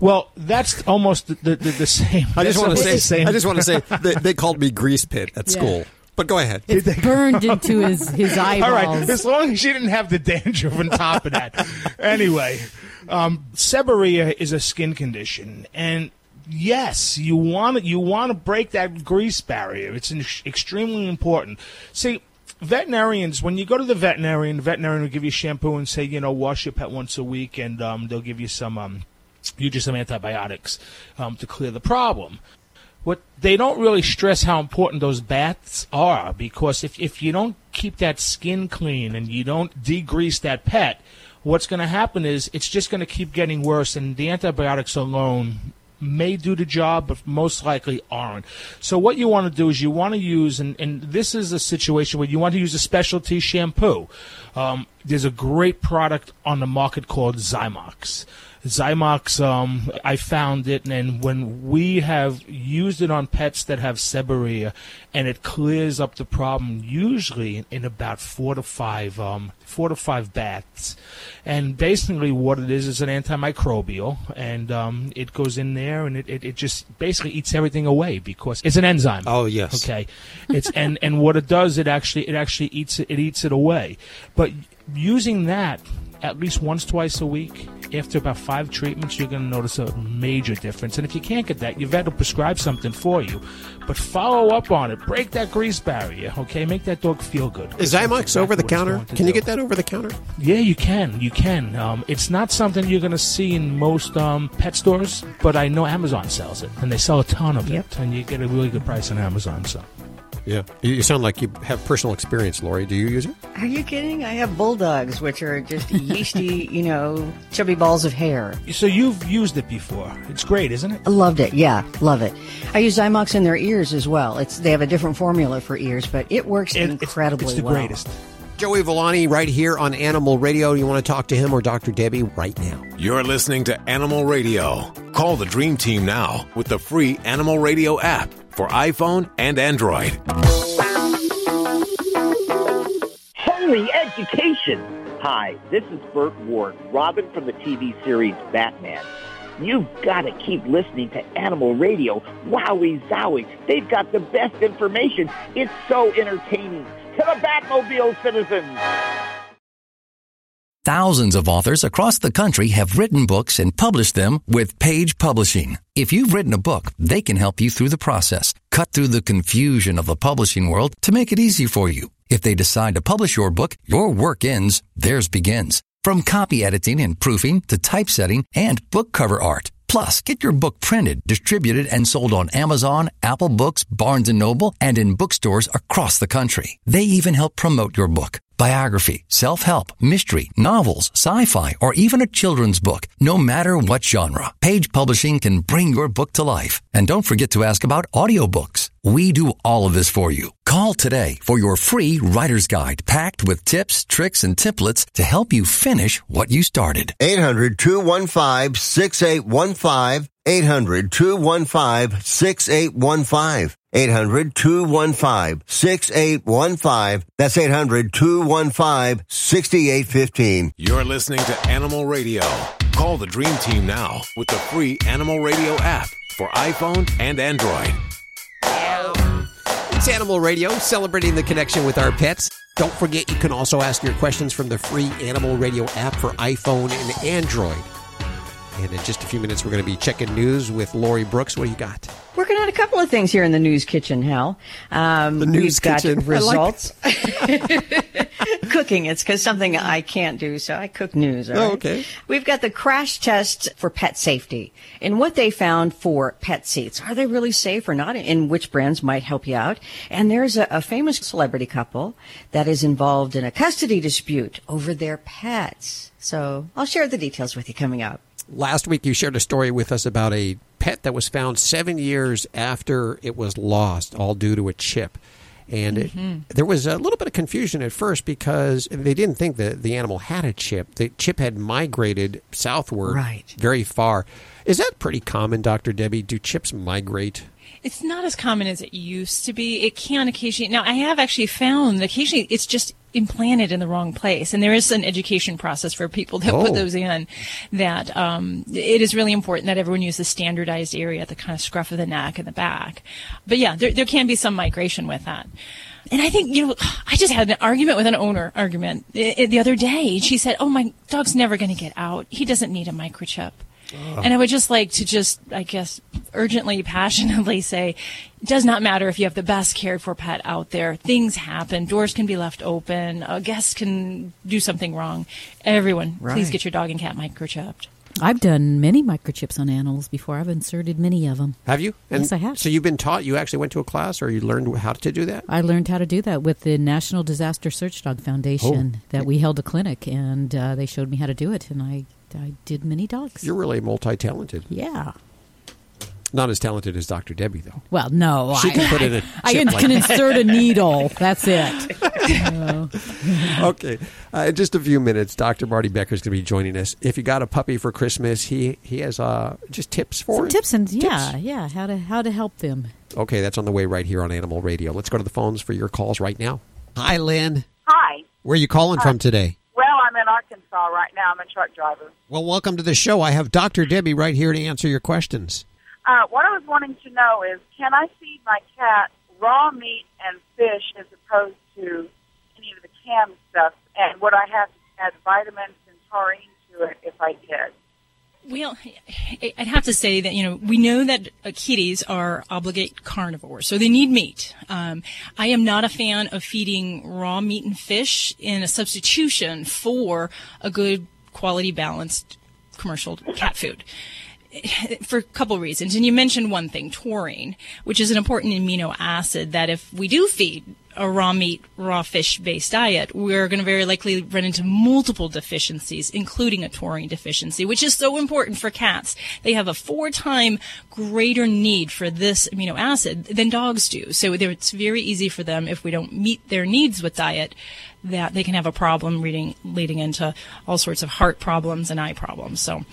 well, that's almost the, the, the, the same. I just want to say. same. I just want to say they, they called me grease pit at Yeah. school. But go ahead. It's burned into his, his eyeballs. All right, as long as she didn't have the dandruff on top of that. anyway, um, seborrhea is a skin condition, and yes, you want to you want to break that grease barrier. It's an, extremely important. See. Veterinarians, when you go to the veterinarian, the veterinarian will give you shampoo and say, you know, wash your pet once a week, and um, they'll give you some, um, you just some antibiotics um, to clear the problem what they don't really stress how important those baths are because if, if you don't keep that skin clean and you don't degrease that pet, what's going to happen is it's just going to keep getting worse, and the antibiotics alone may do the job, but most likely aren't. So what you want to do is you want to use, and, and this is a situation where you want to use a specialty shampoo. Um, there's a great product on the market called Zymox. Zymox, um, I found it, and when we have used it on pets that have seborrhea, and it clears up the problem usually in, in about four to five, um, four to five baths. And basically, what it is is an antimicrobial, and um, it goes in there, and it, it, it just basically eats everything away because it's an enzyme. Oh yes. Okay, it's and and what it does, it actually it actually eats it, it eats it away. But using that at least once twice a week after about five treatments you're going to notice a major difference and if you can't get that your vet will prescribe something for you but follow up on it break that grease barrier okay make that dog feel good Is Zymox That's over the counter? Can you do. get that over the counter? yeah, you can. You can. Um, it's not something you're going to see in most um, pet stores, but I know Amazon sells it, and they sell a ton of it, and you get a really good price on Amazon. So, Yeah. You you sound like you have personal experience, Lori. Do you use it? Are you kidding? I have bulldogs, which are just yeasty, you know, chubby balls of hair. so you've used it before. It's great, isn't it? I loved it. Yeah, love it. I use Zymox in their ears as well. It's they have a different formula for ears, but it works incredibly it's the well. greatest. Joey Villani right here on Animal Radio. You want to talk to him or Dr. Debbie right now? You're listening to Animal Radio. Call the Dream Team now with the free Animal Radio app for iPhone and Android. Holy education! Hi, this is Burt Ward, Robin from the TV series Batman. You've got to keep listening to Animal Radio. Wowie zowie. They've got the best information. It's so entertaining. To the Batmobile, citizens! Thousands of authors across the country have written books and published them with Page Publishing. If you've written a book, they can help you through the process, cut through the confusion of the publishing world to make it easy for you. If they decide to publish your book, your work ends, theirs begins. From copy editing and proofing to typesetting and book cover art. Plus, get your book printed, distributed, and sold on Amazon, Apple Books, Barnes & Noble, and in bookstores across the country. They even help promote your book. Biography, self-help, mystery, novels, sci-fi, or even a children's book. No matter what genre, Page Publishing can bring your book to life. And don't forget to ask about audiobooks. We do all of this for you. Call today for your free writer's guide packed with tips, tricks, and templates to help you finish what you started. 800 215 6815. 800 215 6815. 800 215 6815. That's 800 215 6815. You're listening to Animal Radio. Call the Dream Team now with the free Animal Radio app for iPhone and Android. It's Animal Radio, celebrating the connection with our pets. Don't forget, you can also ask your questions from the free Animal Radio app for iPhone and Android. And in just a few minutes, we're going to be checking news with Lori Brooks. What do you got? Working on a couple of things here in the news kitchen, Hal. Um, The news we've got kitchen. I like results. Cooking. It's because something I can't do, so I cook news. Oh, right? okay. We've got the crash test for pet safety and what they found for pet seats. Are they really safe or not? And which brands might help you out? And there's a, a famous celebrity couple that is involved in a custody dispute over their pets. So I'll share the details with you coming up. Last week, you shared a story with us about a pet that was found seven years after it was lost, all due to a chip. And it, Mhm. there was a little bit of confusion at first because they didn't think that the animal had a chip. The chip had migrated southward Right. very far. Is that pretty common, Dr. Debbie? Do chips migrate? It's not as common as it used to be. It can occasionally. Now, I have actually found that occasionally it's just implanted in the wrong place, and there is an education process for people that Oh. put those in. That um, it is really important that everyone use the standardized area at the kind of scruff of the neck and the back. But yeah, there there can be some migration with that. And I think, you know, I just had an argument with an owner argument i- i- the other day. She said, Oh, my dog's never going to get out. He doesn't need a microchip. And I would just like to just, I guess, urgently, passionately say, it does not matter if you have the best cared for pet out there. Things happen. Doors can be left open. A guest can do something wrong. Everyone, please get your dog and cat microchipped. I've done many microchips on animals before. I've inserted many of them. Have you? Yes, I have. So you've been taught, you actually went to a class or you learned how to do that? I learned how to do that with the National Disaster Search Dog Foundation. Oh. That we held a clinic, and uh, they showed me how to do it, and I I did many dogs. You're really multi talented. Yeah. Not as talented as Dr. Debbie, though. Well, no, She I, can put in a I chip can, like can insert a needle. That's it. okay. Uh, in just a few minutes, Dr. Marty Becker is going to be joining us. If you got a puppy for Christmas, he he has uh, just tips for Some it. tips and yeah, yeah, how to how to help them. Okay, that's on the way right here on Animal Radio. Let's go to the phones for your calls right now. Hi, Lynn. Hi. Where are you calling from today? In Arkansas right now. I'm a truck driver. Well, welcome to the show. I have Dr. Debbie right here to answer your questions. Uh, what I was wanting to know is, can I feed my cat raw meat and fish as opposed to any of the canned stuff? And would I have to add vitamins and taurine to it if I did? Well, I'd have to say that, you know, we know that kitties are obligate carnivores, so they need meat. Um, I am not a fan of feeding raw meat and fish in a substitution for a good quality balanced commercial cat food. For a couple reasons. And you mentioned one thing, taurine, which is an important amino acid that if we do feed a raw meat, raw fish based diet, we're going to very likely run into multiple deficiencies, including a taurine deficiency, which is so important for cats. They have a four time greater need for this amino acid than dogs do. So it's very easy for them if we don't meet their needs with diet that they can have a problem reading, leading into all sorts of heart problems and eye problems. So,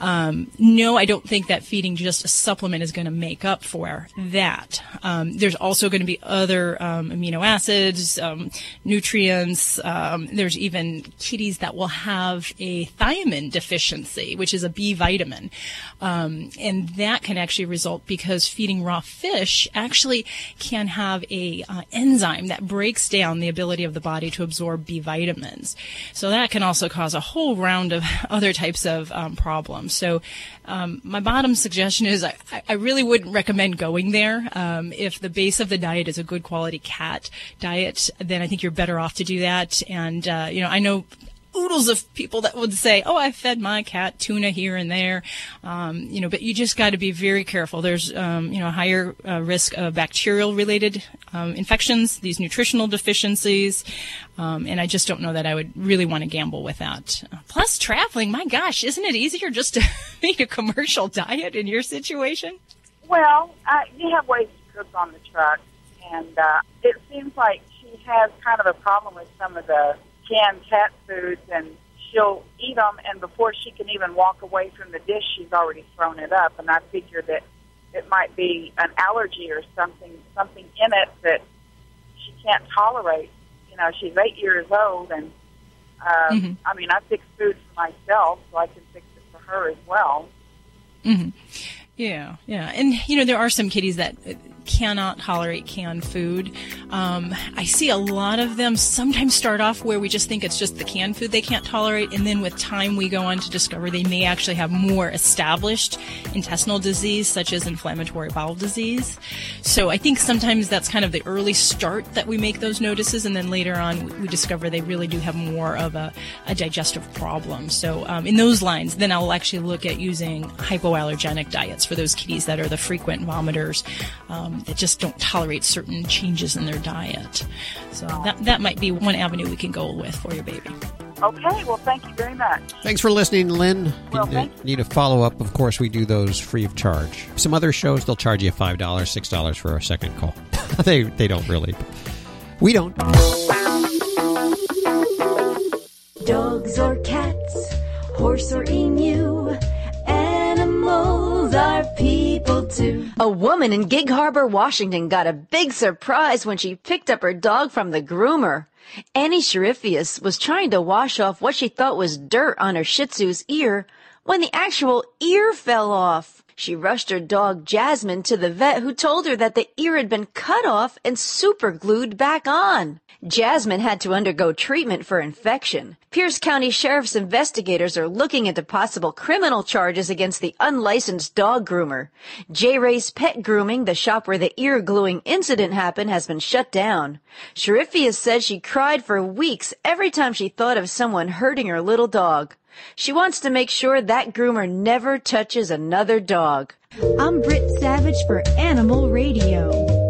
um, no, I don't think that feeding just a supplement is going to make up for that. Um, there's also going to be other um, amino acids, um, nutrients. Um, there's even kitties that will have a thiamine deficiency, which is a B vitamin, and that can actually result because feeding raw fish actually can have a uh, enzyme that breaks down the ability of the body to absorb B vitamins. So that can also cause a whole round of other types of um, problems. So um, my bottom suggestion is I, I really wouldn't recommend going there. Um, if the base of the diet is a good quality cat diet, then I think you're better off to do that. And uh, you know, I know oodles of people that would say, "Oh, I fed my cat tuna here and there," um, you know. But you just got to be very careful. There's, um, you know, higher uh, risk of bacterial-related um, infections, these nutritional deficiencies, um, and I just don't know that I would really want to gamble with that. Plus, traveling, my gosh, isn't it easier just to make a commercial diet in your situation? Well, uh, you have ways to cook on the truck, and uh, it seems like she has kind of a problem with some of the canned cat foods, and she'll eat them, and before she can even walk away from the dish, she's already thrown it up. And I figure that it might be an allergy or something, something in it that she can't tolerate. You know, she's eight years old, and uh, Mhm. I mean, I fix food for myself, so I can fix it for her as well. hmm Yeah, yeah, and you know there are some kitties that cannot tolerate canned food. Um, I see a lot of them sometimes start off where we just think it's just the canned food they can't tolerate, and then with time we go on to discover they may actually have more established intestinal disease, such as inflammatory bowel disease. So I think sometimes that's kind of the early start that we make those notices, and then later on we, discover they really do have more of a, a digestive problem. So um, in those lines, then I'll actually look at using hypoallergenic diets for those kitties that are the frequent vomiters um, Um, that just don't tolerate certain changes in their diet. So that that might be one avenue we can go with for your baby. Okay, well, thank you very much. Thanks for listening, Lynn. Well, you thank need a follow up. Of course, we do those free of charge. Some other shows, they'll charge you $5, $6 for a second call. they, they don't really. We don't. Dogs or cats, horse or emu, animals are people too. A woman in Gig Harbor, Washington got a big surprise when she picked up her dog from the groomer. Annie Sherifius was trying to wash off what she thought was dirt on her Shih Tzu's ear when the actual ear fell off. She rushed her dog Jasmine to the vet who told her that the ear had been cut off and super glued back on. Jasmine had to undergo treatment for infection. Pierce County Sheriff's investigators are looking into possible criminal charges against the unlicensed dog groomer. J. Ray's Pet Grooming, the shop where the ear gluing incident happened, has been shut down. Sherifius says she cried for weeks every time she thought of someone hurting her little dog. She wants to make sure that groomer never touches another dog. I'm Britt Savage for Animal Radio.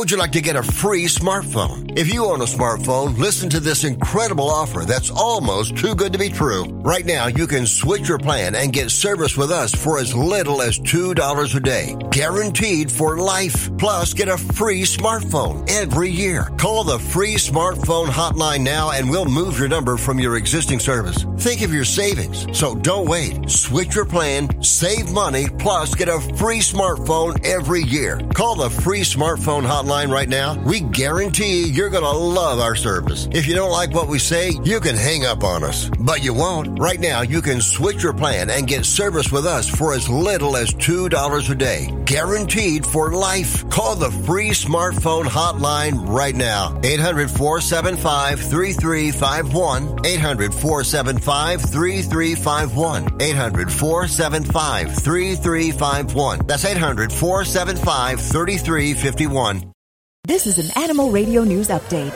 Would you like to get a free smartphone? If you own a smartphone, listen to this incredible offer that's almost too good to be true. Right now, you can switch your plan and get service with us for as little as $2 a day. Guaranteed for life. Plus, get a free smartphone every year. Call the free smartphone hotline now and we'll move your number from your existing service. Think of your savings. So don't wait. Switch your plan, save money, plus get a free smartphone every year. Call the free smartphone hotline right now. We guarantee you're going to love our service. If you don't like what we say, you can hang up on us. But you won't. Right now, you can switch your plan and get service with us for as little as $2 a day. Guaranteed for life. Call the free smartphone hotline right now. 800 475 3351. 800 475 3351. 800 475 3351. That's 800 475 3351. This is an Animal Radio News Update.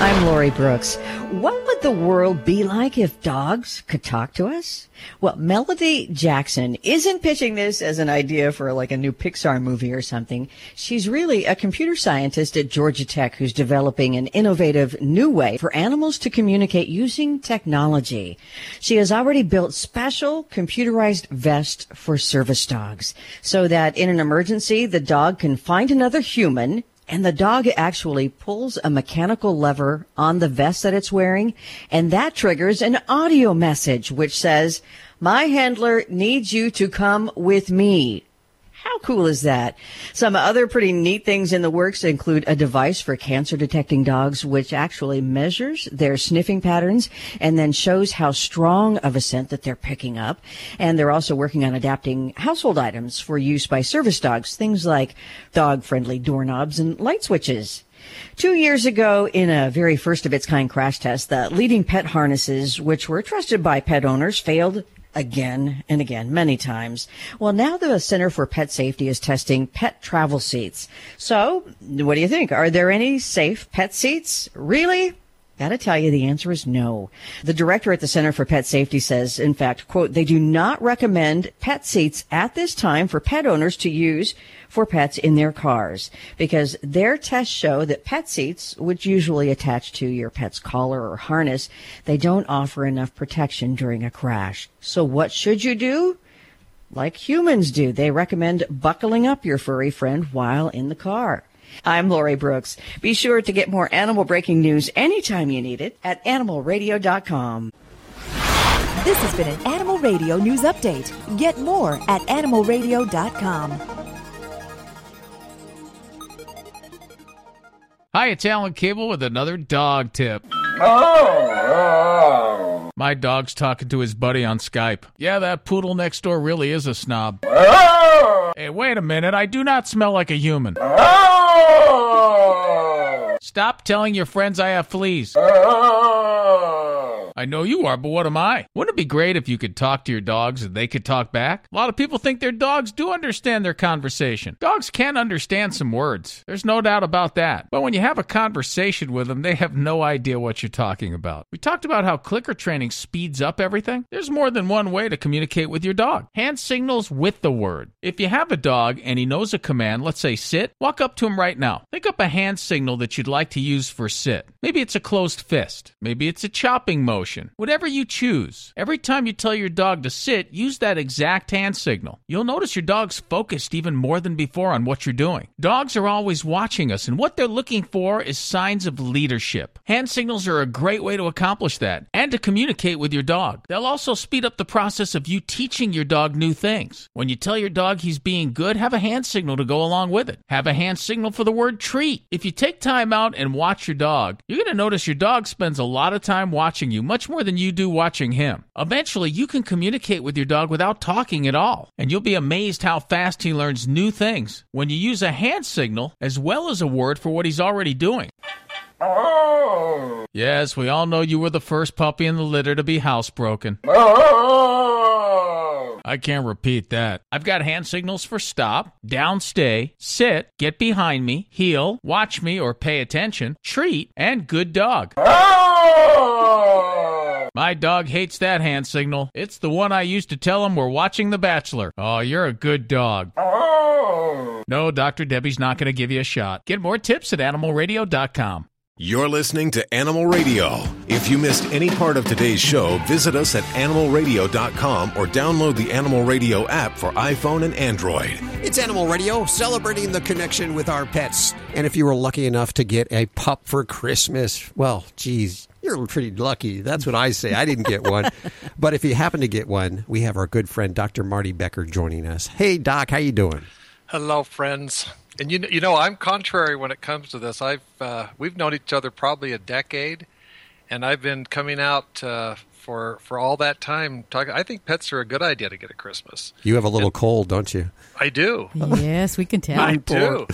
I'm Lori Brooks. What would the world be like if dogs could talk to us? Well, Melody Jackson isn't pitching this as an idea for like a new Pixar movie or something. She's really a computer scientist at Georgia Tech who's developing an innovative new way for animals to communicate using technology. She has already built special computerized vests for service dogs so that in an emergency, the dog can find another human and the dog actually pulls a mechanical lever on the vest that it's wearing, and that triggers an audio message which says, My handler needs you to come with me. How cool is that? Some other pretty neat things in the works include a device for cancer detecting dogs, which actually measures their sniffing patterns and then shows how strong of a scent that they're picking up. And they're also working on adapting household items for use by service dogs, things like dog friendly doorknobs and light switches. Two years ago, in a very first of its kind crash test, the leading pet harnesses, which were trusted by pet owners, failed again and again, many times. Well, now the Center for Pet Safety is testing pet travel seats. So, what do you think? Are there any safe pet seats? Really? Gotta tell you, the answer is no. The director at the Center for Pet Safety says, in fact, quote, they do not recommend pet seats at this time for pet owners to use for pets in their cars because their tests show that pet seats, which usually attach to your pet's collar or harness, they don't offer enough protection during a crash. So what should you do? Like humans do. They recommend buckling up your furry friend while in the car. I'm Lori Brooks. Be sure to get more animal breaking news anytime you need it at animalradio.com. This has been an Animal Radio News Update. Get more at animalradio.com. Hi, it's Alan Cable with another dog tip. My dog's talking to his buddy on Skype. Yeah, that poodle next door really is a snob. Hey, wait a minute. I do not smell like a human. Stop telling your friends I have fleas. Uh, I know you are, but what am I? Wouldn't it be great if you could talk to your dogs and they could talk back? A lot of people think their dogs do understand their conversation. Dogs can understand some words. There's no doubt about that. But when you have a conversation with them, they have no idea what you're talking about. We talked about how clicker training speeds up everything. There's more than one way to communicate with your dog. Hand signals with the word. If you have a dog and he knows a command, let's say sit, walk up to him right now. Think up a hand signal that you'd like to use for sit. Maybe it's a closed fist. Maybe it's a chopping motion motion. Whatever you choose. Every time you tell your dog to sit, use that exact hand signal. You'll notice your dog's focused even more than before on what you're doing. Dogs are always watching us, and what they're looking for is signs of leadership. Hand signals are a great way to accomplish that and to communicate with your dog. They'll also speed up the process of you teaching your dog new things. When you tell your dog he's being good, have a hand signal to go along with it. Have a hand signal for the word treat. If you take time out and watch your dog, you're going to notice your dog spends a lot of time watching you, much more than you do watching him. Eventually, you can communicate with your dog without talking at all, and you'll be amazed how fast he learns new things when you use a hand signal as well as a word for what he's already doing. Yes, we all know you were the first puppy in the litter to be housebroken. I can't repeat that. I've got hand signals for stop, down stay, sit, get behind me, heel, watch me or pay attention, treat, and good dog. My dog hates that hand signal. It's the one I used to tell him we're watching The Bachelor. Oh, you're a good dog. Oh. No, Dr. Debbie's not going to give you a shot. Get more tips at animalradio.com. You're listening to Animal Radio. If you missed any part of today's show, visit us at animalradio.com or download the Animal Radio app for iPhone and Android. It's Animal Radio, celebrating the connection with our pets. And if you were lucky enough to get a pup for Christmas, well, geez, you're pretty lucky. That's what I say. I didn't get one. but if you happen to get one, we have our good friend Dr. Marty Becker joining us. Hey, Doc, how you doing? Hello, friends. And you you know I'm contrary when it comes to this. I've uh, we've known each other probably a decade, and I've been coming out uh, for for all that time. Talking, I think pets are a good idea to get at Christmas. You have a little cold, don't you? I do. Yes, we can tell. I do.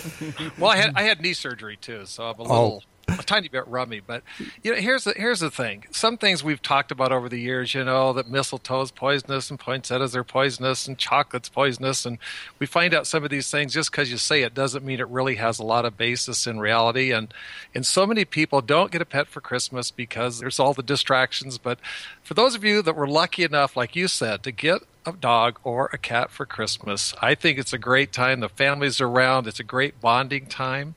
well, I had I had knee surgery too, so I'm a little a tiny bit rummy. But you know, here's the here's the thing. Some things we've talked about over the years. You know that mistletoe is poisonous and poinsettias are poisonous and chocolate's poisonous, and we find out some of these things just because you say it doesn't mean it really has a lot of basis in reality. And and so many people don't get a pet for Christmas because there's all the distractions. But for those of you that were lucky enough, like you said, to get a dog or a cat for Christmas. I think it's a great time. The family's around. It's a great bonding time.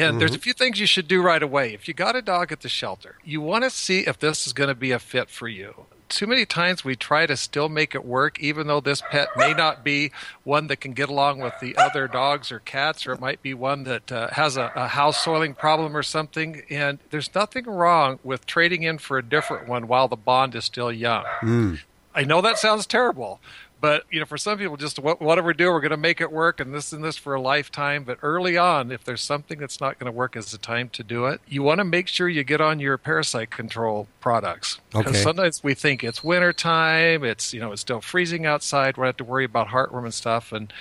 And there's a few things you should do right away. If you got a dog at the shelter, you want to see if this is going to be a fit for you. Too many times we try to still make it work, even though this pet may not be one that can get along with the other dogs or cats, or it might be one that uh, has a, a house soiling problem or something. And there's nothing wrong with trading in for a different one while the bond is still young. Mm. I know that sounds terrible, but you know, for some people, just what, whatever we do, we're going to make it work, and this and this for a lifetime. But early on, if there's something that's not going to work, is the time to do it. You want to make sure you get on your parasite control products. Because Okay. sometimes we think it's winter time, it's you know, it's still freezing outside. We don't have to worry about heartworm and stuff, and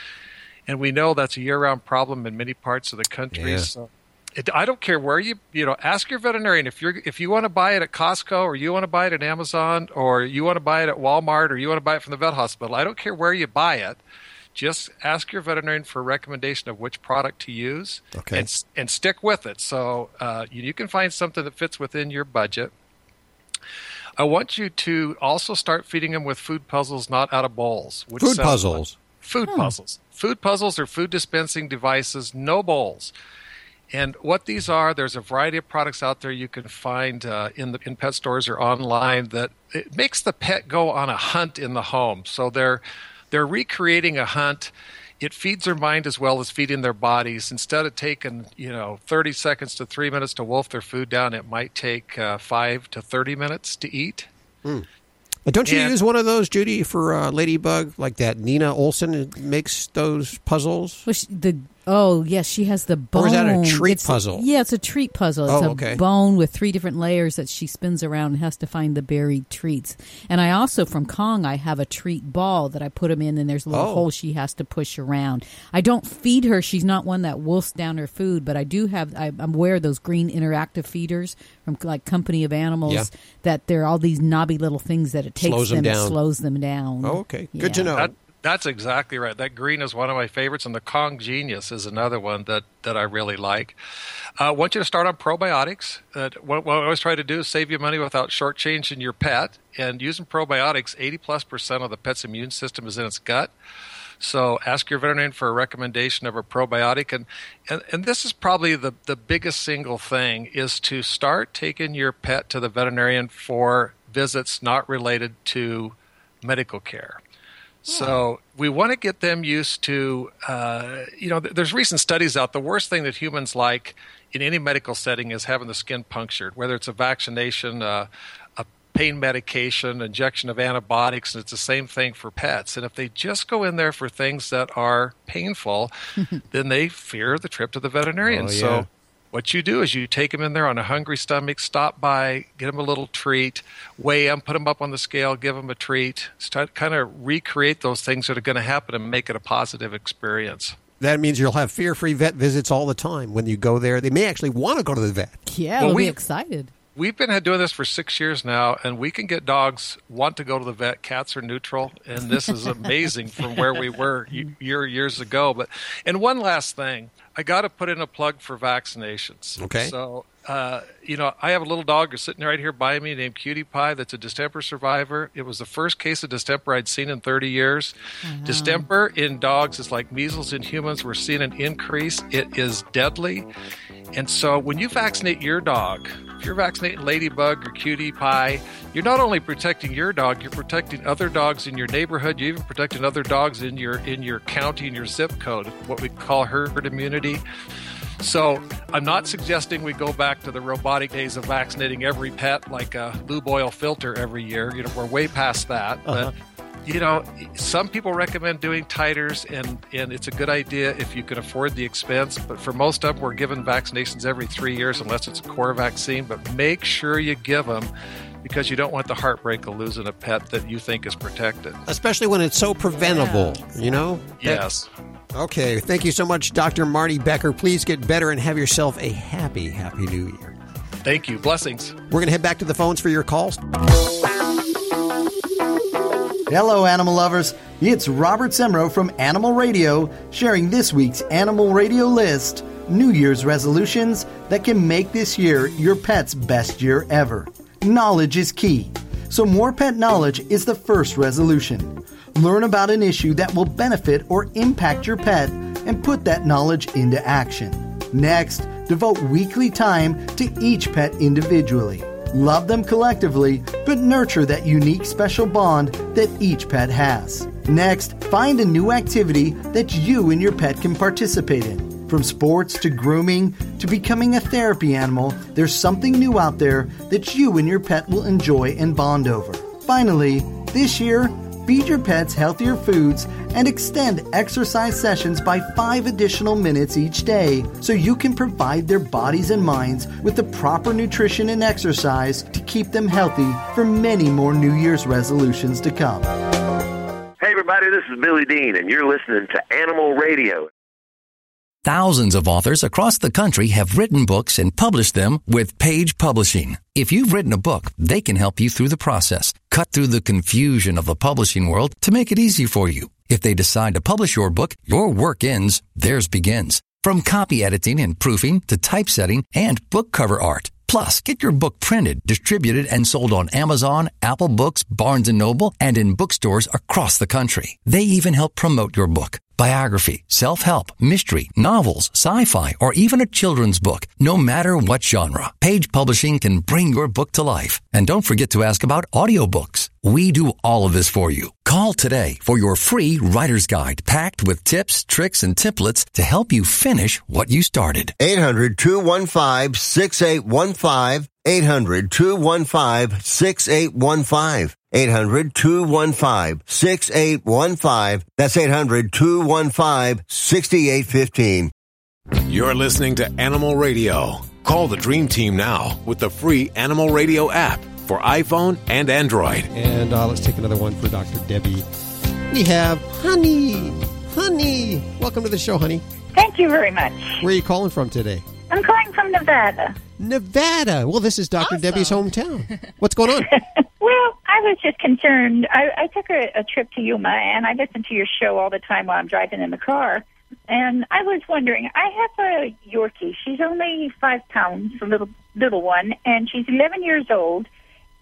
and we know that's a year-round problem in many parts of the country. Yeah. So it, I don't care where you you know ask your veterinarian if you're if you want to buy it at Costco or you want to buy it at Amazon or you want to buy it at Walmart or you want to buy it from the vet hospital. I don't care where you buy it. Just ask your veterinarian for a recommendation of which product to use, Okay. and and stick with it. So uh, you, you can find something that fits within your budget. I want you to also start feeding them with food puzzles, not out of bowls. Which Food puzzles. Food puzzles. Food puzzles are food dispensing devices, no bowls. And what these are, there's a variety of products out there you can find uh, in the in pet stores or online that it makes the pet go on a hunt in the home. So they're they're recreating a hunt. It feeds their mind as well as feeding their bodies. Instead of taking you know 30 seconds to three minutes to wolf their food down, it might take uh, five to 30 minutes to eat. Uh, Don't you And- use one of those, Judy, for uh, Ladybug? Like that Nina Ottosson makes those puzzles? Well, the oh yes, she has the bone. Or is that a treat It's- puzzle? Yeah, it's a treat puzzle. It's Oh, a bone with three different layers that she spins around and has to find the buried treats. And I also from Kong, I have a treat ball that I put them in, and there's a little Oh. hole she has to push around. I don't feed her; she's not one that wolfs down her food. But I do have. I, I'm aware of those green interactive feeders from like Company of Animals. Yeah. That there are all these knobby little things that it takes Slows them them, down. slows them down. Oh, okay. Good to know. That, that's exactly right. That green is one of my favorites, and the Kong Genius is another one that, that I really like. Uh, I want you to start on probiotics. Uh, what, what I always try to do is save you money without shortchanging your pet. And using probiotics, 80 plus percent of the pet's immune system is in its gut. So ask your veterinarian for a recommendation of a probiotic. And, and, and this is probably the, the biggest single thing is to start taking your pet to the veterinarian for visits not related to medical care. So we want to get them used to, uh, you know, th- there's recent studies out. The worst thing that humans like in any medical setting is having the skin punctured, whether it's a vaccination, uh, a pain medication, injection of antibiotics, and it's the same thing for pets. And if they just go in there for things that are painful, then they fear the trip to the veterinarian. Oh, yeah. So what you do is you take them in there on a hungry stomach, stop by, get them a little treat, weigh them, put them up on the scale, give them a treat, start kind of recreate those things that are going to happen and make it a positive experience. That means you'll have fear-free vet visits all the time when you go there. They may actually want to go to the vet. Yeah, Well, we'll we- be excited. We've been doing this for six years now, and we can get dogs want to go to the vet. Cats are neutral, and this is amazing from where we were year years ago. But and one last thing, I got to put in a plug for vaccinations. Okay. So uh, you know, I have a little dog who's sitting right here by me named Cutie Pie. That's a distemper survivor. It was the first case of distemper I'd seen in 30 years. Distemper in dogs is like measles in humans. We're seeing an increase. It is deadly. And so when you vaccinate your dog, if you're vaccinating Ladybug or Cutie Pie, you're not only protecting your dog, you're protecting other dogs in your neighborhood. You're even protecting other dogs in your in your county and your zip code, what we call herd immunity. So I'm not suggesting we go back to the robotic days of vaccinating every pet like a lube oil filter every year. You know, we're way past that. Uh-huh. But you know, some people recommend doing titers, and, and it's a good idea if you can afford the expense. But for most of them, we're given vaccinations every three years unless it's a core vaccine. But make sure you give them because you don't want the heartbreak of losing a pet that you think is protected. Especially when it's so preventable, you know? That- Yes. Okay, thank you so much, Dr. Marty Becker. Please get better and have yourself a happy, happy new year. Thank you. Blessings. We're going to head back to the phones for your calls. Hello, animal lovers. It's Robert Semro from Animal Radio sharing this week's Animal Radio list New Year's resolutions that can make this year your pet's best year ever. Knowledge is key, so more pet knowledge is the first resolution. Learn about an issue that will benefit or impact your pet and put that knowledge into action. Next, devote weekly time to each pet individually. Love them collectively, but nurture that unique special bond that each pet has. Next, find a new activity that you and your pet can participate in. From sports to grooming to becoming a therapy animal, there's something new out there that you and your pet will enjoy and bond over. Finally, this year, feed your pets healthier foods and extend exercise sessions by five additional minutes each day so you can provide their bodies and minds with the proper nutrition and exercise to keep them healthy for many more New Year's resolutions to come. Hey, everybody, this is Billy Dean, and you're listening to Animal Radio. Thousands of authors across the country have written books and published them with Page Publishing. If you've written a book, they can help you through the process, cut through the confusion of the publishing world to make it easy for you. If they decide to publish your book, your work ends, theirs begins. From copy editing and proofing to typesetting and book cover art. Plus, get your book printed, distributed, and sold on Amazon, Apple Books, Barnes & Noble, and in bookstores across the country. They even help promote your book. Biography, self-help, mystery, novels, sci-fi, or even a children's book. No matter what genre, Page Publishing can bring your book to life. And don't forget to ask about audiobooks. We do all of this for you. Call today for your free writer's guide packed with tips, tricks, and templates to help you finish what you started. 800 215 6815. 800 215 6815. 800 215 6815. That's 800 215 6815. You're listening to Animal Radio. Call the Dream Team now with the free Animal Radio app for iPhone and Android. And uh, let's take another one for Dr. Debbie. We have Honey. Honey. Welcome to the show, Honey. Thank you very much. Where are you calling from today? I'm calling from Nevada. Nevada. Well, this is Dr. Debbie's hometown. What's going on? Well, I was just concerned. I, I took a, a trip to Yuma, and I listen to your show all the time while I'm driving in the car. And I was wondering, I have a Yorkie. She's only five pounds, a little little one, and she's 11 years old.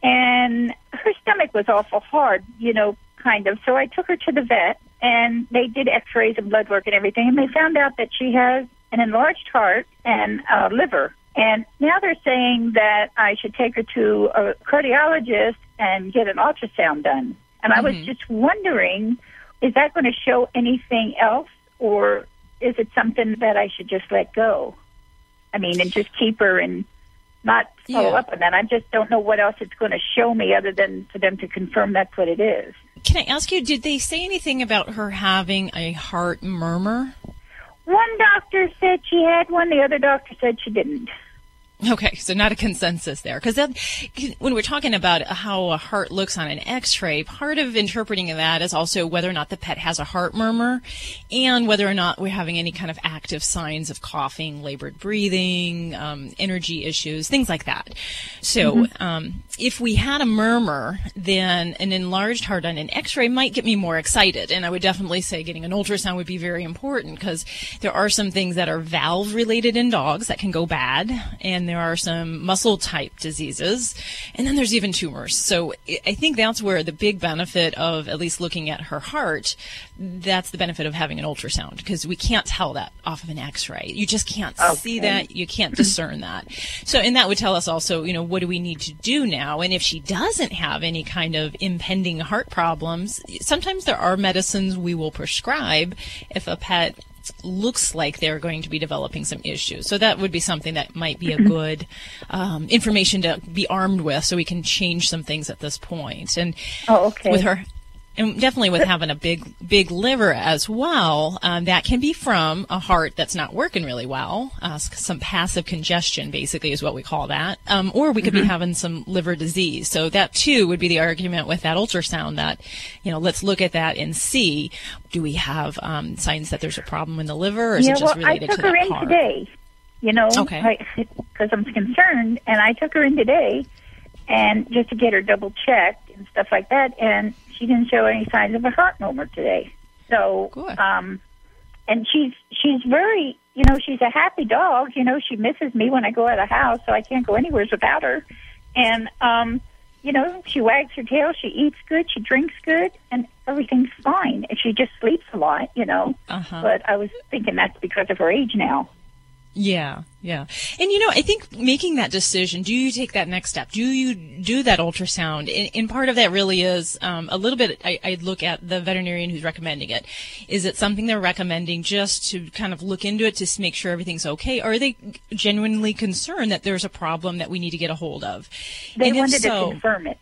And her stomach was awful hard, you know, kind of. So I took her to the vet, and they did X-rays and blood work and everything, and they found out that she has an enlarged heart and uh, liver. And now they're saying that I should take her to a cardiologist and get an ultrasound done. And I was Mhm. just wondering, is that going to show anything else, or is it something that I should just let go? I mean, and just keep her and not follow Yeah. up on that. I just don't know what else it's going to show me other than for them to confirm that's what it is. Can I ask you, did they say anything about her having a heart murmur? One doctor said she had one, the other doctor said she didn't. Okay, so not a consensus there. Because when we're talking about how a heart looks on an x ray, part of interpreting that is also whether or not the pet has a heart murmur and whether or not we're having any kind of active signs of coughing, labored breathing, um, energy issues, things like that. So Mhm. um, if we had a murmur, then an enlarged heart on an x ray might get me more excited. And I would definitely say getting an ultrasound would be very important because there are some things that are valve related in dogs that can go bad. And there are some muscle type diseases. And then there's even tumors. So I- think that's where the big benefit of at least looking at her heart, that's the benefit of having an ultrasound because we can't tell that off of an x-ray. You just can't see that. You can't discern that. So, and that would tell us also, you know, what do we need to do now? And if she doesn't have any kind of impending heart problems, sometimes there are medicines we will prescribe if a pet looks like they're going to be developing some issues. So that would be something that might be a Mm-hmm. good um, information to be armed with, so we can change some things at this point. And Oh, okay. with her. And definitely with having a big, big liver as well, um, that can be from a heart that's not working really well. Uh, some passive congestion, basically, is what we call that. Um, or we could be Mhm. having some liver disease. So that too would be the argument with that ultrasound that, you know, let's look at that and see, do we have um, signs that there's a problem in the liver, or is yeah, it just well, related I took to her that in heart? today. You know, Okay. because I'm concerned, and I took her in today, and just to get her double checked and stuff like that, and she didn't show any signs of a heart murmur today. So, um, and she's she's very, you know, she's a happy dog. You know, she misses me when I go out of the house, so I can't go anywhere without her. And um, you know, she wags her tail, she eats good, she drinks good, and everything's fine. And she just sleeps a lot, you know. Uh-huh. But I was thinking that's because of her age now. Yeah, yeah. And you know, I think making that decision, do you take that next step? Do you do that ultrasound? And, and part of that really is um, a little bit, I, I look at the veterinarian who's recommending it. Is it something they're recommending just to kind of look into it to make sure everything's okay? Or are they genuinely concerned that there's a problem that we need to get a hold of? They and wanted so, to confirm it.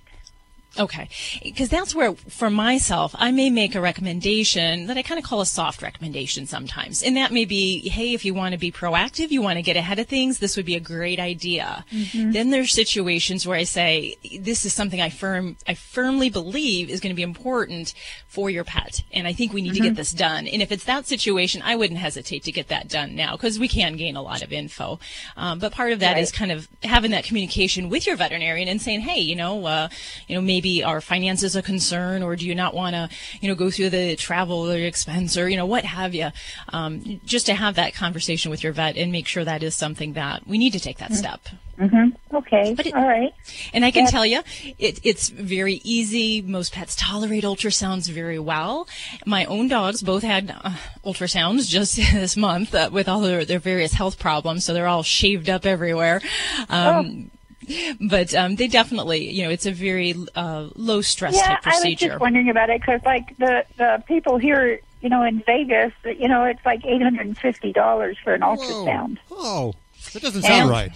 Okay. Because that's where, for myself, I may make a recommendation that I kind of call a soft recommendation sometimes. And that may be, hey, if you want to be proactive, you want to get ahead of things, this would be a great idea. Mhm. Then there's situations where I say, this is something I firm, I firmly believe is going to be important for your pet. And I think we need to Mhm. get this done. And if it's that situation, I wouldn't hesitate to get that done now because we can gain a lot of info. Um, but part of that is Right. kind of having that communication with your veterinarian and saying, hey, you know, uh, you know, maybe are finances a concern, or do you not want to, you know, go through the travel or expense, or you know, what have you? Um, just to have that conversation with your vet and make sure that is something that we need to take that Mhm. step. Mm-hmm. Okay. All right. And I can Yeah. tell you, it, it's very easy. Most pets tolerate ultrasounds very well. My own dogs both had uh, ultrasounds just this month uh, with all their, their various health problems, so they're all shaved up everywhere. Um, But um, they definitely, you know, it's a very uh, low stress yeah, type I was just wondering about it because, like, the the people here, you know, in Vegas, you know, it's like eight hundred and fifty dollars for an ultrasound. Oh, that doesn't sound sound And- right.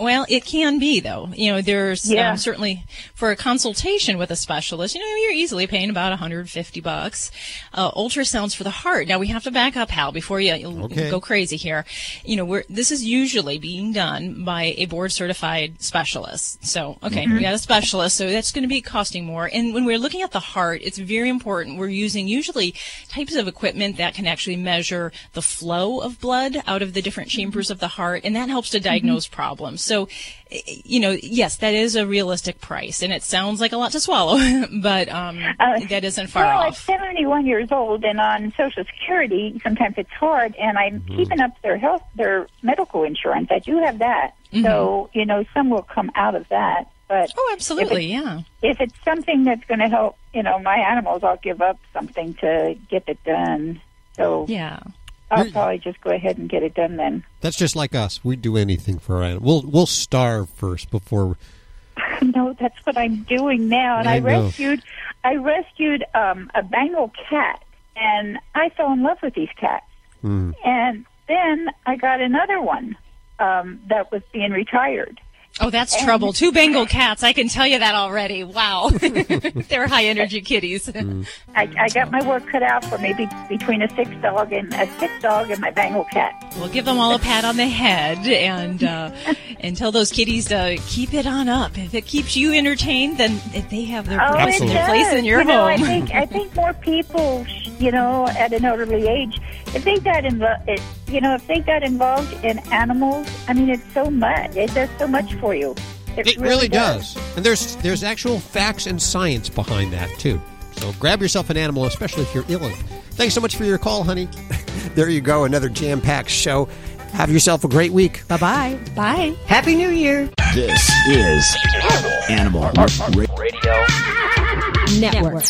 Well, it can be though. You know, there's Yeah. um, certainly for a consultation with a specialist. You know, you're easily paying about 150 bucks. Uh, ultrasounds for the heart. Now we have to back up, Hal, before you you Okay. go crazy here. You know, we're this is usually being done by a board certified specialist. So, okay, Mhm. we got a specialist, so that's going to be costing more. And when we're looking at the heart, it's very important. We're using usually types of equipment that can actually measure the flow of blood out of the different chambers of the heart, and that helps to diagnose problems. So, you know, yes, that is a realistic price, and it sounds like a lot to swallow, but um, that isn't far well, I'm off. 71 years old, and on Social Security, sometimes it's hard, and I'm Mm-hmm. keeping up their health, their medical insurance. I do have that, Mm-hmm. so you know, some will come out of that. But oh, absolutely, if yeah. If it's something that's going to help, you know, my animals, I'll give up something to get it done. So yeah. I'll You're- probably just go ahead and get it done then. That's just like us. We'd do anything for our. We'll we'll starve first before. No, that's what I'm doing now. And I I, rescued, I rescued um, a Bengal cat, and I fell in love with these cats. Hmm. And then I got another one um, that was being retired. Oh, that's And- trouble. Two Bengal cats. I can tell you that already. Wow. They're high energy kitties. I, I got my work cut out for maybe between a six dog and a sick dog and my Bengal cat. We'll give them all a pat on the head and uh, and tell those kitties to keep it on up. If it keeps you entertained, then if they have their, Oh, place, their place in your you know, home. I think I think more people, you know, at an elderly age, if they got involved, you know, if they got involved in animals, I mean, it's so much. It does so much for you. It really does. And there's there's actual facts and science behind that too. So grab yourself an animal, especially if you're ill. Thanks so much for your call, honey. there you go, another jam-packed show. Have yourself a great week. Bye bye. Bye. Happy New Year. This is Animal Radio Network.